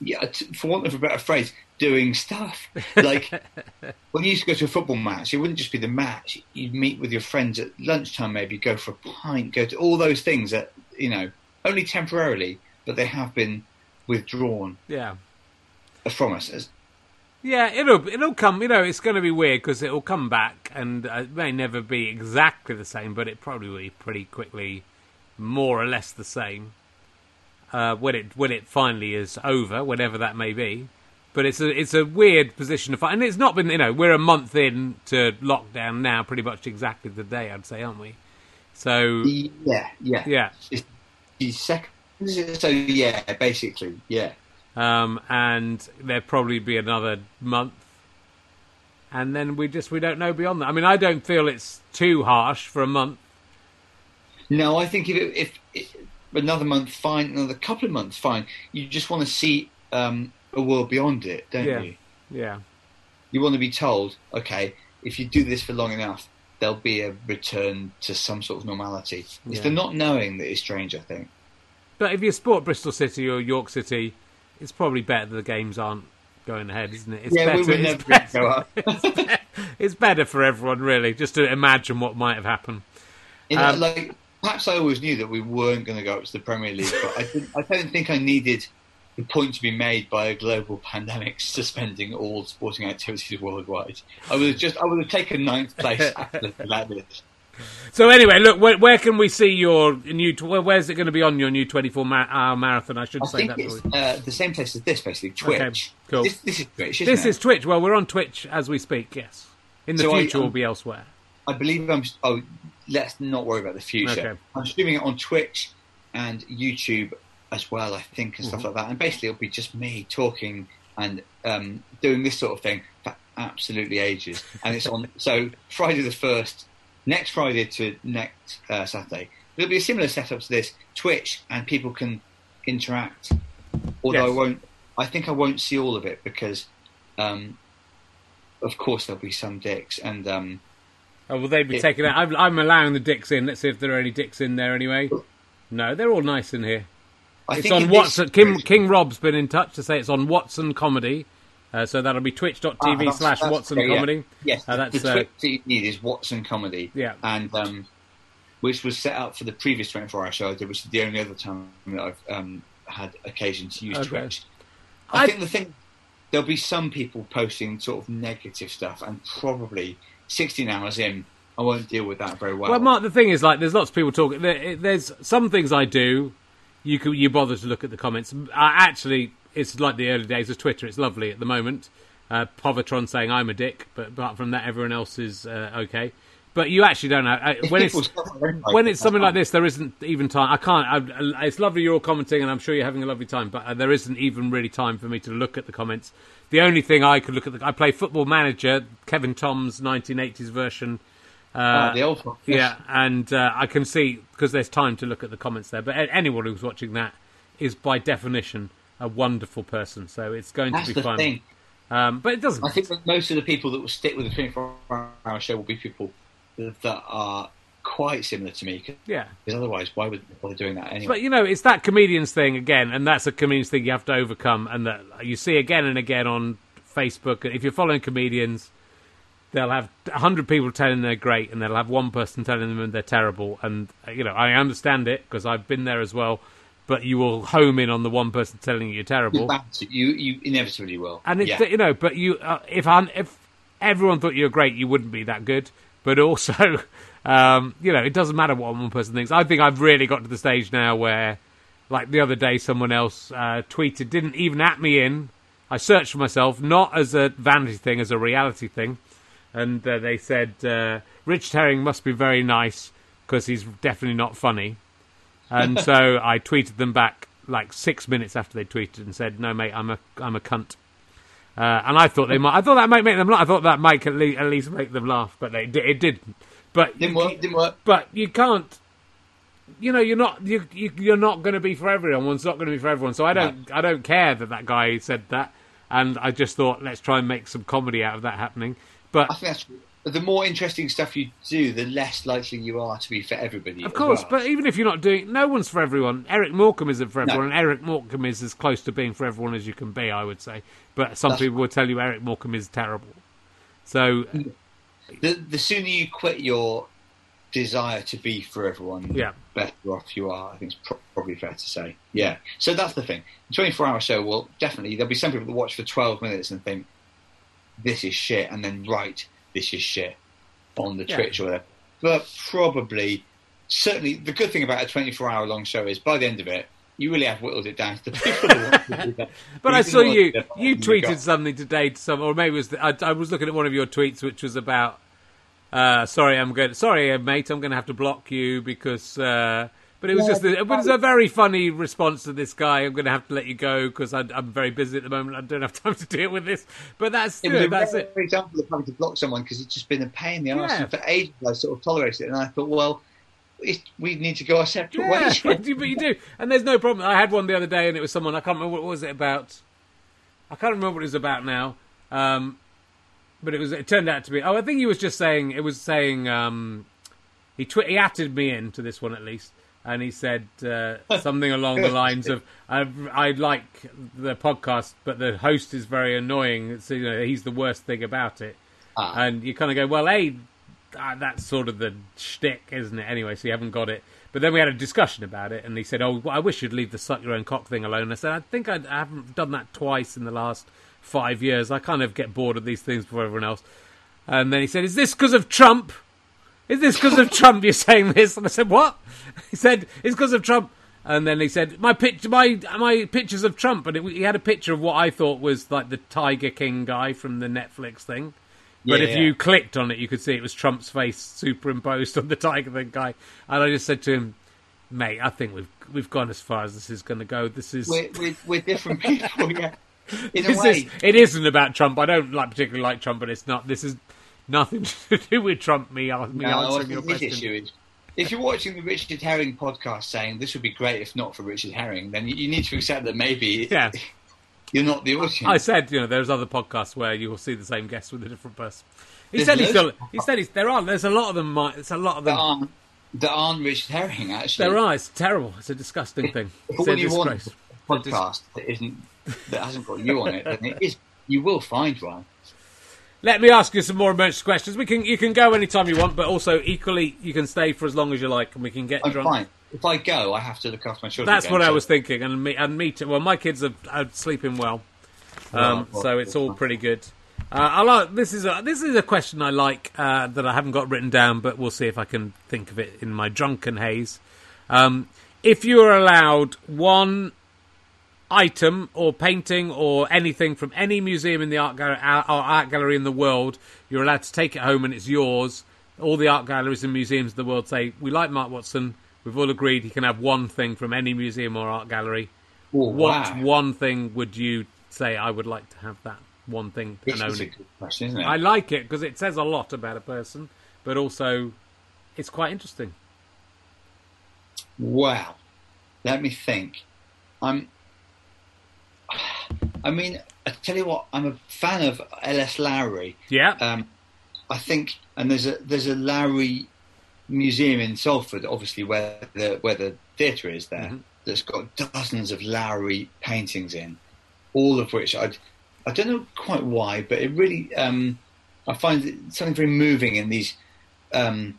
yeah, t- for want of a better phrase, doing stuff. Like when you used to go to a football match, it wouldn't just be the match. You'd meet with your friends at lunchtime, maybe go for a pint, go to all those things that you know only temporarily, but they have been withdrawn Yeah. from us. As, Yeah, it'll it'll come. You know, it's going to be weird because it'll come back, and uh, it may never be exactly the same, but it probably will be pretty quickly, more or less the same. Uh, when it when it finally is over, whatever that may be. But it's a it's a weird position to find, and it's not been. You know, we're a month in to lockdown now, pretty much exactly the day, I'd say, aren't we? So Yeah, yeah, yeah, It's the second. So yeah, basically, yeah. Um, and there'll probably be another month, and then we just we don't know beyond that. I mean, I don't feel it's too harsh for a month. No, I think if, it, if, if another month, fine. Another couple of months, fine. You just want to see um, a world beyond it, don't Yeah. you? Yeah, You want to be told, okay, if you do this for long enough, there'll be a return to some sort of normality. It's Yeah. the not knowing that is strange. I think. but if you support Bristol City or York City, it's probably better that the games aren't going ahead, isn't it? It's yeah, better. we would it's, never going to better go up. it's better for everyone, really, just to imagine what might have happened. You know, Um, like perhaps I always knew that we weren't going to go up to the Premier League, but I, didn't, I don't think I needed the point to be made by a global pandemic suspending all sporting activities worldwide. I would have just I would have taken ninth place after that. So anyway, look, where, where can we see your new? Where's it going to be on your new 24-hour marathon? I should I say that. it's uh, the same place as this, basically Twitch. Okay, cool. This, this is Twitch, This it? is Twitch. Well, we're on Twitch as we speak. Yes. In the So I- future, we'll um, be elsewhere. I believe I'm. Oh, let's not worry about the future. Okay. I'm streaming it on Twitch and YouTube as well, I think, and stuff Mm-hmm. like that. And basically, it'll be just me talking and um, doing this sort of thing for absolutely ages. And it's on. so Friday the first, next Friday to next uh, Saturday. It'll be a similar setup to this Twitch, and people can interact. Although Yes. I won't. I think I won't see all of it because, um, of course, there'll be some dicks and. Um, Oh, will they be it- taking out? I'm, I'm allowing the dicks in. Let's see if there are any dicks in there anyway. No, they're all nice in here. I It's on Watson. Kim, King Rob's been in touch to say it's on Watson Comedy. Uh, so that'll be Ah, twitch.tv that's- slash Watson yeah, yeah. Yes, Uh, that's the uh, Twitch that you need is Watson Comedy. Yeah. and um, which was set up for the previous 24 hour show I did, which is the only other time that I've um, had occasion to use Okay. Twitch. I, I- think the thing there'll be some people posting sort of negative stuff, and probably 16 hours in, I won't deal with that very well. Well, Mark, the thing is, like, there's lots of people talking. There, there's some things I do you can you bother to look at the comments. Uh, actually, it's like the early days of Twitter. It's lovely at the moment. Uh, Povatron saying I'm a dick, but apart from that, everyone else is uh, okay. But you actually don't know uh, when it's when it's something like this. There isn't even time. I can't. I, it's lovely you're all commenting, and I'm sure you're having a lovely time. But uh, there isn't even really time for me to look at the comments. The only thing I could look at, the, I play Football Manager, Kevin Toms 1980s version. Uh, oh, the old one. Yeah, and uh, I can see because there's time to look at the comments there. But anyone who's watching that is by definition a wonderful person. So it's going That's to be fun. Um, but it doesn't. I think that most of the people that will stick with the 24 hour show will be people that are quite similar to me. Yeah. Because otherwise, why would they bother doing that anyway? But you know, it's that comedians thing again, and that's a comedians thing you have to overcome, and that you see again and again on Facebook. If you're following comedians, they'll have hundred people telling they're great, and they'll have one person telling them they're terrible. And you know, I understand it because I've been there as well. But you will home in on the one person telling you you're terrible. You you inevitably will. And it's yeah. you know, but you uh, if if everyone thought you were great, you wouldn't be that good. But also, um, you know, it doesn't matter what one person thinks. I think I've really got to the stage now where, like the other day, someone else uh, tweeted, didn't even at me in. I searched for myself, not as a vanity thing, as a reality thing. And uh, they said, uh, Richard Herring must be very nice because he's definitely not funny. And so I tweeted them back like six minutes after they tweeted and said, "No, mate, I'm a I'm a cunt." Uh, and I thought they might. I thought that might make them laugh. I thought that might at least, at least make them laugh, but they, it didn't. But didn't work. Didn't work. But you can't. You know, you're not you, you are not going to be for everyone. One's not going to be for everyone. So I don't no. I don't care that that guy said that. And I just thought let's try and make some comedy out of that happening. But I think that's the more interesting stuff you do, the less likely you are to be for everybody. Of course, well. but even if you're not doing, no one's for everyone. Eric Morecambe isn't for everyone, no. and Eric Morecambe is as close to being for everyone as you can be, I would say. But some That's people will tell you Eric Morecambe is terrible. So, mm. the the sooner you quit your desire to be for everyone, yeah. better off you are. I think it's probably fair to say. Yeah. So that's the thing. The 24 hour show will definitely there'll be some people that watch for 12 minutes and think this is shit, and then write this is shit on the yeah. Twitch or whatever. But probably, certainly, the good thing about a 24 hour long show is by the end of it, you really have whittled it down to the people that want to do that. but I saw you, you tweeted something today to some, or maybe it was, the, I, I, was looking at one of your tweets, which was about, uh, sorry, I'm going, sorry, mate, I'm going to have to block you because, uh, but it was yeah, just a, it was a very funny response to this guy. I'm going to have to let you go because I'm very busy at the moment. I don't have time to deal with this. But that's it. Good, that's it. example of having to block someone because it's just been a pain in the arse. Yeah. for ages, I sort of tolerated it, and I thought, well. We need to go our separate yeah, ways. but you do, and there's no problem. I had one the other day, and it was someone I can't remember what was it about. I can't remember what it was about now. Um, but it was. It turned out to be. Oh, I think he was just saying. It was saying. Um, he tw- he atted me in to this one at least and he said uh, something along the lines of, I, "I like the podcast, but the host is very annoying. It's, you know, he's the worst thing about it." Ah. And you kind of go, "Well, a uh, that's sort of the shtick, isn't it?" Anyway, so you haven't got it. But then we had a discussion about it, and he said, "Oh, I wish you'd leave the suck your own cock thing alone." I said, "I think I'd, I haven't done that twice in the last five years. I kind of get bored of these things before everyone else." And then he said, "Is this because of Trump?" Is this because of Trump you're saying this? And I said, What? He said, It's because of Trump. And then he said, "My pitch, my my pictures of Trump," and it, he had a picture of what I thought was like the Tiger King guy from the Netflix thing. But yeah, if yeah. you clicked on it, you could see it was Trump's face superimposed on the Tiger King guy. And I just said to him, "Mate, I think we've we've gone as far as this is going to go. This is we're, we're, we're different people, yeah. In a way, is, it isn't about Trump. I don't like particularly like Trump, but it's not. This is nothing to do with Trump. Me, me no, answering your question. Issue is, if you're watching the Richard Herring podcast, saying this would be great if not for Richard Herring, then you, you need to accept that maybe yeah. you're not the audience. I said, you know, there's other podcasts where you will see the same guest with a different person. He there's said he's still. He said he's, there are. There's a lot of them. It's a lot of them. There aren't, there aren't Richard Herring actually. There are. It's terrible. It's a disgusting thing. It's a disgrace. podcast that isn't that hasn't got you on it, then it is. You will find one. Let me ask you some more emergency questions. We can you can go anytime you want, but also equally you can stay for as long as you like, and we can get I'm drunk. Fine. If I go, I have to look after my children. That's again, what so. I was thinking, and me and me too. Well, my kids are, are sleeping well, um, well, so it's all pretty good. Uh, I like this is a this is a question I like uh, that I haven't got written down, but we'll see if I can think of it in my drunken haze. Um, if you were allowed one item or painting or anything from any museum in the art, gal- uh, art art gallery in the world, you're allowed to take it home and it's yours. All the art galleries and museums in the world say, We like Mark Watson. We've all agreed he can have one thing from any museum or art gallery. Oh, what wow. one thing would you say I would like to have that one thing and is own a good question, isn't it? I like it because it says a lot about a person, but also it's quite interesting. Wow. Let me think. I'm. I mean, I tell you what, I'm a fan of L.S. Lowry. Yeah. Um, I think, and there's a there's a Lowry museum in Salford, obviously where the where the theatre is there, that's got dozens of Lowry paintings in, all of which I I don't know quite why, but it really um, I find it something very moving in these um,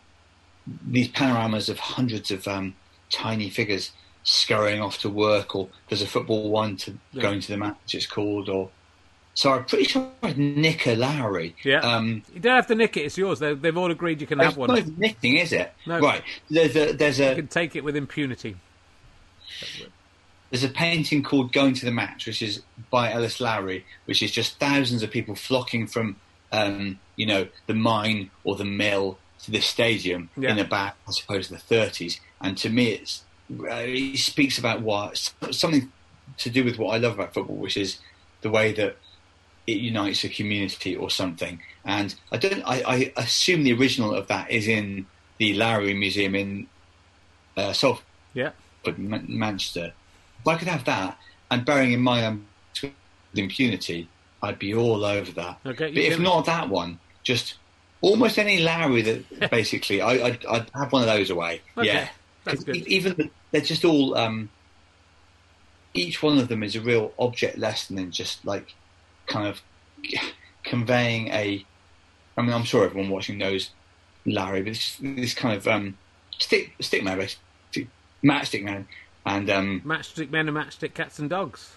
these panoramas of hundreds of um, tiny figures scurrying off to work, or there's a football one to going to the match. It's called, or so I'm pretty sure I'd nick a Lowry. Yeah. Um, you don't have to nick it; it's yours. They, they've all agreed you can have one. it's not nicking, is it? No. Right. There's a there's a. You can take it with impunity. there's a painting called Going to the Match, which is by L.S. Lowry, which is just thousands of people flocking from, um, you know, the mine or the mill to the stadium Yeah. in about, I suppose, the 30s. And to me, it's uh, he speaks about what something to do with what I love about football, which is the way that it unites a community or something. And I don't, I, I assume the original of that is in the Lowry Museum in uh, Salford Yeah. but Man- Manchester. If I could have that, and bearing in mind I'm with impunity, I'd be all over that. Okay, but if not that one, just almost any Lowry that basically, I, I'd, I'd have one of those away. Okay, Yeah, that's good. Even they're just all. Um, each one of them is a real object lesson in just like kind of conveying a. I mean, I'm sure everyone watching knows Lowry, but it's this kind of um, stick stick man, matchstick man, and um, Matchstick men and matchstick cats and dogs.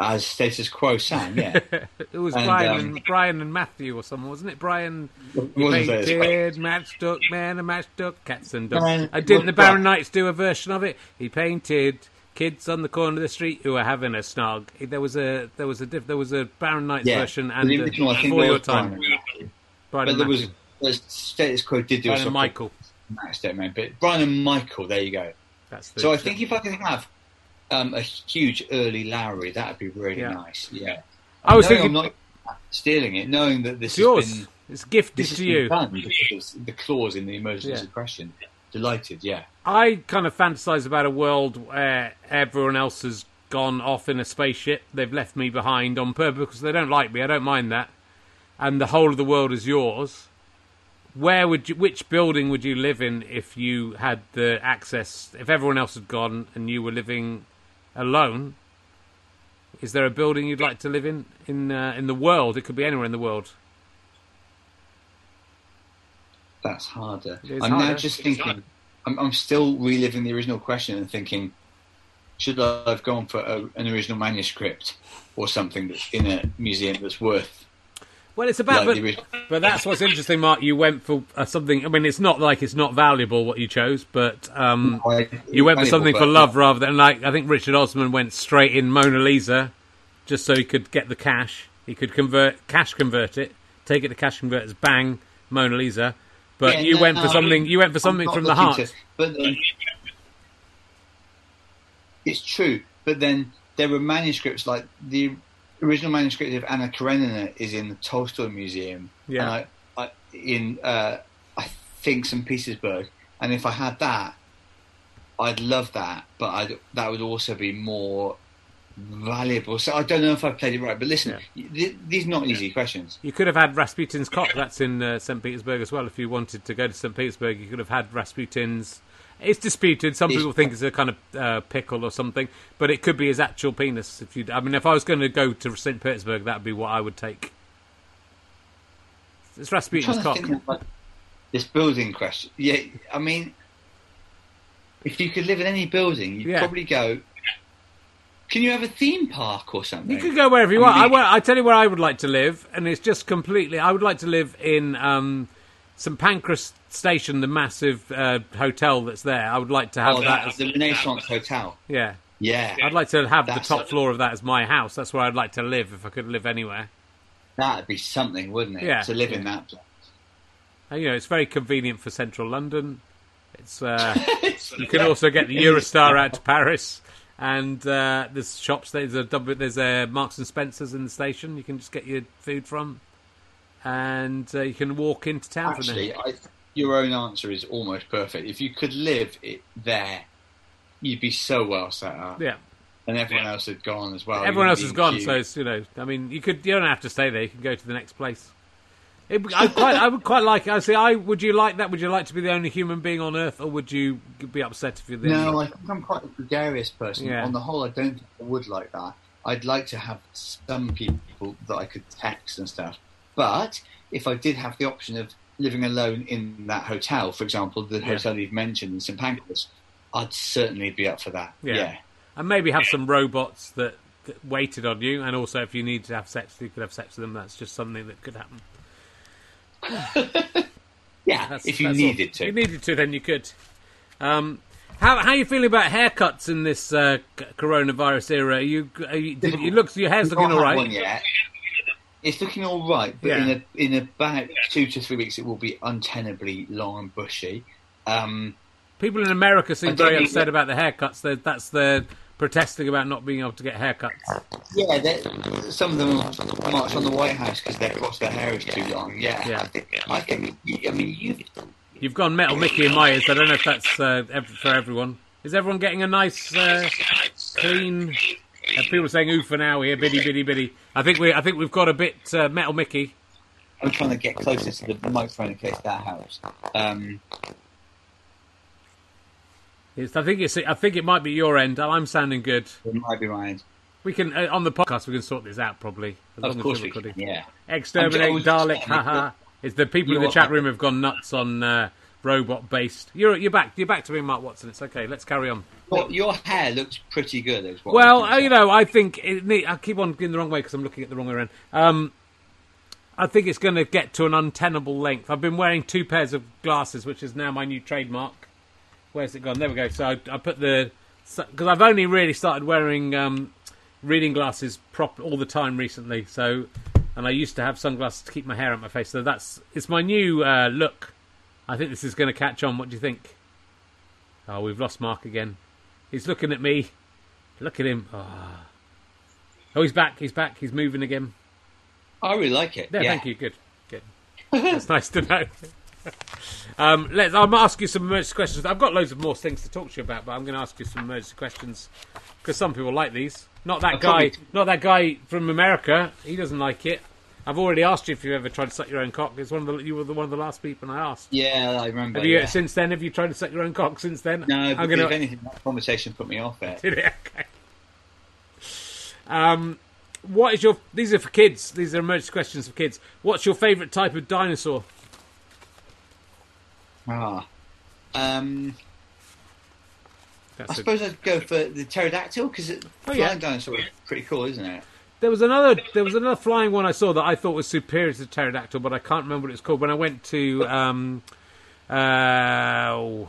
As status quo Sam, yeah. it was And, Brian um, and Brian and Matthew or someone, wasn't it? Brian It wasn't status quo. painted matchstick man and matchstick cats and dogs. Man, I didn't the Barron Knights do a version of it? He painted kids on the corner of the street who were having a snog. There was a there was a diff, there was a Barron Knights yeah. version and the uh, original, I think, before your time. Brian. Brian But and there was, Matthew. there's status quo did do Brian a and Michael. of matchstick man, but Brian and Michael, there you go. That's the So I think if I could have um, a huge early Lowry, that would be really Yeah. nice. Yeah. I was thinking- I'm not stealing it, knowing that this it's yours. has been it's gifted to you. done because of the clause in the emergency Yeah. question. Delighted, yeah. I kind of fantasize about a world where everyone else has gone off in a spaceship. They've left me behind on purpose because they don't like me. I don't mind that. And the whole of the world is yours. Where would you? Which building would you live in if you had the access? If everyone else had gone and you were living alone, is there a building you'd like to live in in uh, in the world? It could be anywhere in the world. That's harder. I'm now just thinking. I'm, I'm still reliving the original question and thinking, should I have gone for a, an original manuscript or something that's in a museum that's worth Well, it's about, like but, but that's what's interesting, Mark. You went for uh, something. I mean, it's not like it's not valuable what you chose, but um, No, you went for something for love rather than like I think Richard Osman went straight in Mona Lisa, just so he could get the cash. He could convert cash convert it, take it to cash converters, bang Mona Lisa. But Yeah, you no, went for no, something. You went for something from the heart. to- but um, it's true. But then there were manuscripts like the original manuscript of Anna Karenina is in the Tolstoy Museum. Yeah. And I, I, in uh, I think St Petersburg. And if I had that, I'd love that. But I'd, that would also be more valuable. So I don't know if I played it right. But listen, th- these are not easy questions. You could have had Rasputin's cock. That's in uh, St. Petersburg as well. If you wanted to go to St. Petersburg, you could have had Rasputin's. It's disputed. Some people think it's a kind of uh, pickle or something, but it could be his actual penis. If you, I mean, if I was going to go to St. Petersburg, that would be what I would take. It's Rasputin's cock. like, this building question. Yeah, I mean, if you could live in any building, you'd Yeah. probably go. Can you have a theme park or something? You could go wherever you I want. I, mean, wa- I tell you where I would like to live, and it's just completely. I would like to live in um, St Pancras Station, the massive uh, hotel that's there. I would like to have Oh, that. As, the Renaissance Hotel. yeah, Yeah, I'd like to have the That's- top floor of that as my house. That's where I'd like to live if I could live anywhere. that'd be something, wouldn't it? Yeah, to live in that place. And, you know, it's very convenient for central London. It's uh, you can also get the Eurostar out to Paris, and uh, there's shops. There's a there's a Marks and Spencers in the station. You can just get your food from, and uh, you can walk into town from Actually, there. I, your own answer is almost perfect. If you could live it there, you'd be so well set up. Yeah, And everyone else had gone as well. everyone else has gone, in so it's you know. I mean, you could you don't have to stay there. You can go to the next place. It, I quite, I would quite like. It. I say, I would you like that? Would you like to be the only human being on Earth, or would you be upset if you're the No? I think I'm quite a gregarious person. Yeah. On the whole, I don't think I would like that. I'd like to have some people that I could text and stuff. But if I did have the option of living alone in that hotel, for example, the hotel you've mentioned in St Pancras, I'd certainly be up for that. Yeah. Yeah. and maybe have some robots that, that waited on you, and also if you need to have sex, you could have sex with them. That's just something that could happen. Yeah, That's, if you that's all. needed to. If you needed to, then you could. Um, how how are you feeling about haircuts in this uh, coronavirus era? Are you, are you, did, you look your hair's looking not all had right. one yet. It's looking all right, but Yeah. in a, in about two to three weeks, it will be untenably long and bushy. Um, People in America seem very upset it. about the haircuts. They're, that's they're protesting about not being able to get haircuts. yeah, some of them march on the White House because their cross their hair is too long. Yeah, Yeah. I think. I think. I mean, you. You've gone metal Mickey in my ears. I don't know if that's uh, for everyone. Is everyone getting a nice, uh, clean? Uh, people are saying "ooh" for now here, biddy, biddy, biddy. I think we, I think we've got a bit uh, metal Mickey. I'm trying to get closer to the microphone in case that helps. Um, It's, I think it's, I think it might be your end. I'm sounding good. it might be right. We can uh, on the podcast we can sort this out probably. As long Of as course we're we can. Yeah. Exterminate Dalek, haha. It's the people in the chat room have gone nuts on uh, robot based. You're you're back. You're back to being Mark Watson. It's okay. Let's carry on. Well, your hair looks pretty good as well. Well, uh, you know, I think it, I keep on going the wrong way because I'm looking at the wrong way around. Um, I think it's going to get to an untenable length. I've been wearing two pairs of glasses, which is now my new trademark. Where's it gone? There we go. So I, I put the because I've only really started wearing um, reading glasses prop all the time recently. So, and I used to have sunglasses to keep my hair out my face. So that's it's my new uh, look. I think this is going to catch on. What do you think? Oh, we've lost Mark again. He's looking at me. Look at him. Oh, oh he's back. He's back. He's moving again. I really like it. Yeah, yeah. thank you. Good. Good. That's nice to know. um, let's. I'm ask you some emergency questions. I've got loads of more things to talk to you about, but I'm going to ask you some emergency questions because some people like these. Not that I'll guy. Not that guy from America. He doesn't like it. I've already asked you if you've ever tried to suck your own cock. It's one of the. You were the, one of the last people I asked. Yeah, I remember. Have you yeah. since then? Have you tried to suck your own cock since then? No, I'm because gonna. if anything, that conversation put me off it. Did it? Okay. Um, what is your? These are for kids. These are emergency questions for kids. What's your favourite type of dinosaur? Ah. Um, I That's a, suppose I'd go for the pterodactyl because Oh, flying yeah. dinosaur is pretty cool, isn't it? There was another. There was another flying one I saw that I thought was superior to pterodactyl, but I can't remember what it's called. When I went to um, uh,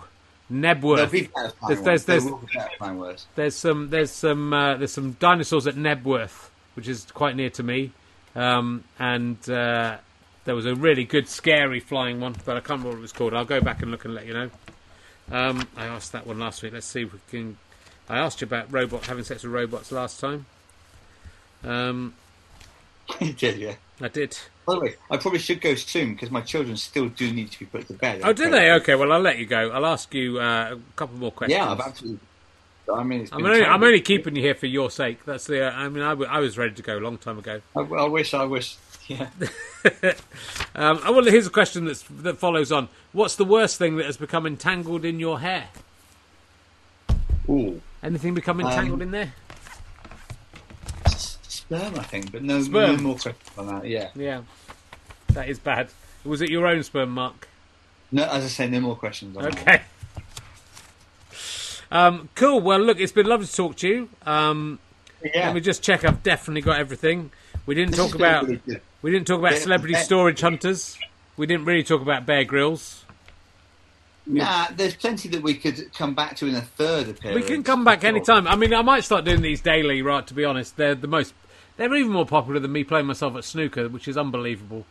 Knebworth, there's, there's, there's, be better flying ones. there's some there's some uh, there's some dinosaurs at Knebworth, which is quite near to me, um, and uh, there was a really good scary flying one, but I can't remember what it was called. I'll go back and look and let you know. Um, I asked that one last week. Let's see if we can. I asked you about robot having sex with robots last time. Um, Did you? I did. By the way, I probably should go soon because my children still do need to be put to bed. Oh, did they? Okay, well, I'll let you go. I'll ask you uh, a couple more questions. Yeah, I've absolutely. I mean, it's I'm only, I'm only keeping you here for your sake. That's the. Uh, I mean, I, w- I was ready to go a long time ago. I, I wish. I wish. Yeah. Um, oh, well, here's a question that's, that follows on. What's the worst thing that has become entangled in your hair? Ooh. Anything become Um, entangled in there? Sperm, I think, but no, Sperm. no more questions on that. Yeah. Yeah, that is bad. Was it your own sperm, Mark? No, as I say, no more questions on that. Okay. Um, cool. Well, look, it's been lovely to talk to you. Um, Yeah. Let me just check. I've definitely got everything. We didn't This talk about. really. We didn't talk about celebrity storage hunters. We didn't really talk about Bear Grylls. Nah, there's plenty that we could come back to in a third appearance. We can come back anytime. I mean, I might start doing these daily, right? To be honest, they're the most. They're even more popular than me playing myself at snooker, which is unbelievable.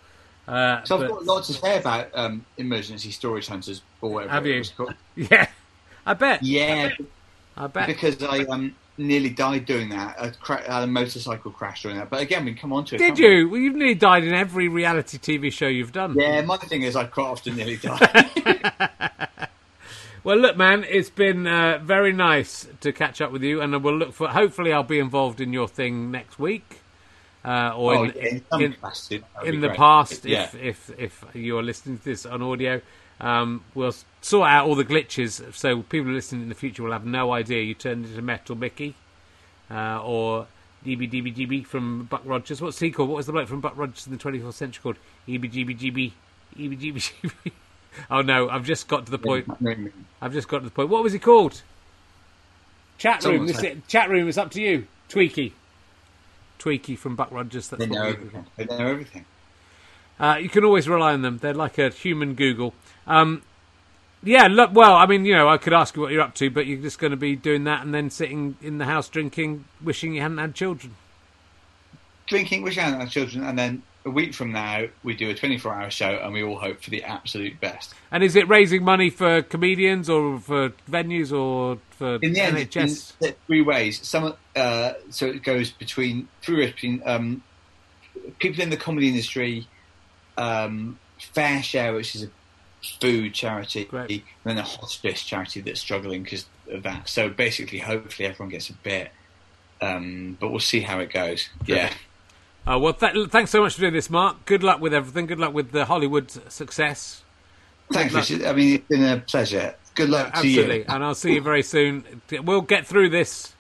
Uh, So I've but- got lots to say about um, emergency storage hunters or whatever. Have you? Yeah, I bet. Yeah, I bet. because I um, nearly died doing that. I cra- had a motorcycle crash doing that. But again, we can come on to it. Did can't we? you? Well, you've nearly died in every reality TV show you've done. Yeah, my thing is I quite often nearly die. Well, look, man, it's been uh, very nice to catch up with you, and we'll look for. Hopefully, I'll be involved in your thing next week, uh, or Oh, in, yeah, in in- in the past, Yeah. if if if you're listening to this on audio, um, we'll sort out all the glitches, so people listening in the future will have no idea you turned into Metal Mickey, uh, or EBDBGB from Buck Rogers. What's he called? What was the bloke from Buck Rogers in the 24th century called? EBGBGB, EBGBGB. Oh no, I've just got to the point. I've just got to the point. What was he called? Chat room. This it, chat room is up to you. Twiki. Twiki from Buck Rogers. That's They know everything. They know everything. Uh, you can always rely on them. They're like a human Google. Um, yeah, look, well, I mean, you know, I could ask you what you're up to, but you're just going to be doing that and then sitting in the house drinking, wishing you hadn't had children. Drinking, wishing out our children, and then a week from now we do a 24-hour show, and we all hope for the absolute best. And is it raising money for comedians or for venues or for In the end, it's NHS? in three ways. Some, uh, so it goes between three ways between um, people in the comedy industry, um, Fair Share, which is a food charity, Great. and then a hospice charity that's struggling because of that. So basically, hopefully, everyone gets a bit. Um, but we'll see how it goes. Yeah. Uh, well, th- thanks so much for doing this, Mark. Good luck with everything. Good luck with the Hollywood success. Thanks, luck. I mean, it's been a pleasure. Good luck to Absolutely. you. And I'll see you very soon. We'll get through this.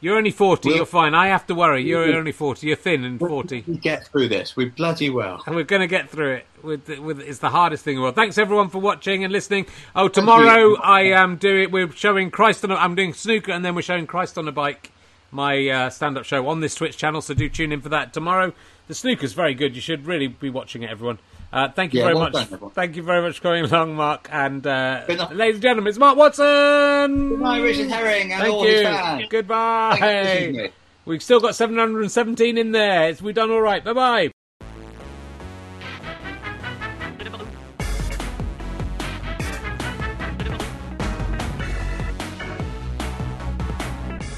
You're only 40. We'll- You're fine. I have to worry. You're only 40. You're thin and 40. We get through this. We bloody well. And we're going to get through it. With, with it's the hardest thing in the world. Thanks everyone for watching and listening. Oh, tomorrow I am doing. We're showing Christ on. A, I'm doing snooker, and then we're showing Christ on a bike, my uh, stand-up show on this Twitch channel. So do tune in for that tomorrow. The snooker's very good. You should really be watching it, everyone. Uh, thank you Yeah, very well much. done, thank you very much for coming along, Mark. And uh, ladies and gentlemen, it's Mark Watson. Good night, Richard Herring and Thank all his you. fans. Goodbye. Thank you for listening to me. We've still got 717 in there. We've done all right. Bye bye.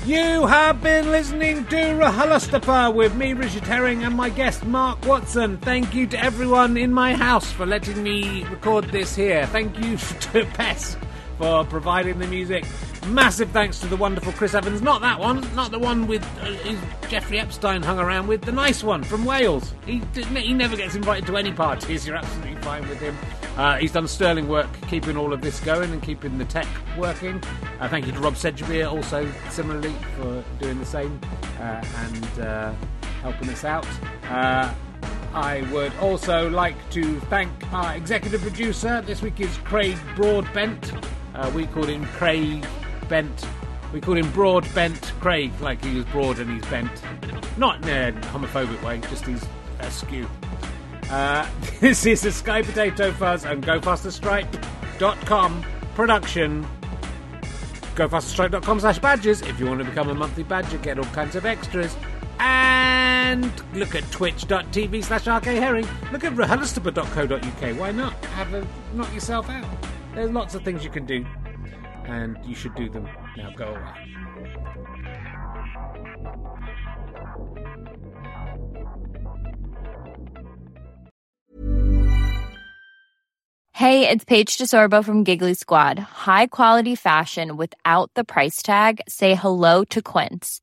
You have been listening to RHLSTP with me, Richard Herring, and my guest, Mark Watson. Thank you to everyone in my house for letting me record this here. Thank you to Pest for providing the music. Massive thanks to the wonderful Chris Evans. Not that one, not the one with uh, Jeffrey Epstein hung around with. The nice one from Wales. He he never gets invited to any parties. You're absolutely fine with him. Uh, he's done sterling work keeping all of this going and keeping the tech working. Uh, thank you to Rob Sedgbeer also similarly for doing the same uh, and uh, helping us out. Uh, I would also like to thank our executive producer. This week is Craig Broadbent. Uh, we call him Craig Bent. We called him Broadbent Craig, like he was broad and he's bent. Not in a homophobic way, just he's askew. Uh, this is a Sky Potato Fuzz and GoFasterStripe.com production. GoFasterStripe.com slash badges if you want to become a monthly badger, get all kinds of extras. And look at twitch.tv slash rkherring. Look at rhlstp.co.uk. Why not? Have a knock yourself out. There's lots of things you can do, and you should do them. Now go away. Hey, it's Paige DeSorbo from Giggly Squad. High quality fashion without the price tag. Say hello to Quince.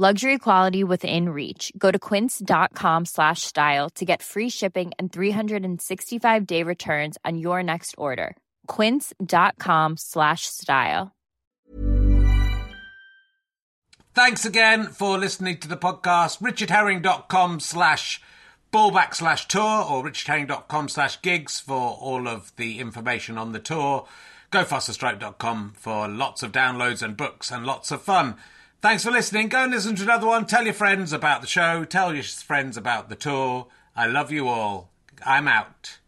Luxury quality within reach. Go to quince.com slash style to get free shipping and 365 day returns on your next order. Quince.com slash style. Thanks again for listening to the podcast. richardherring.com slash ballback slash tour or richardherring.com slash gigs for all of the information on the tour. GoFasterStripe.com for lots of downloads and books and lots of fun. Thanks for listening. Go and listen to another one. Tell your friends about the show. Tell your friends about the tour. I love you all. I'm out.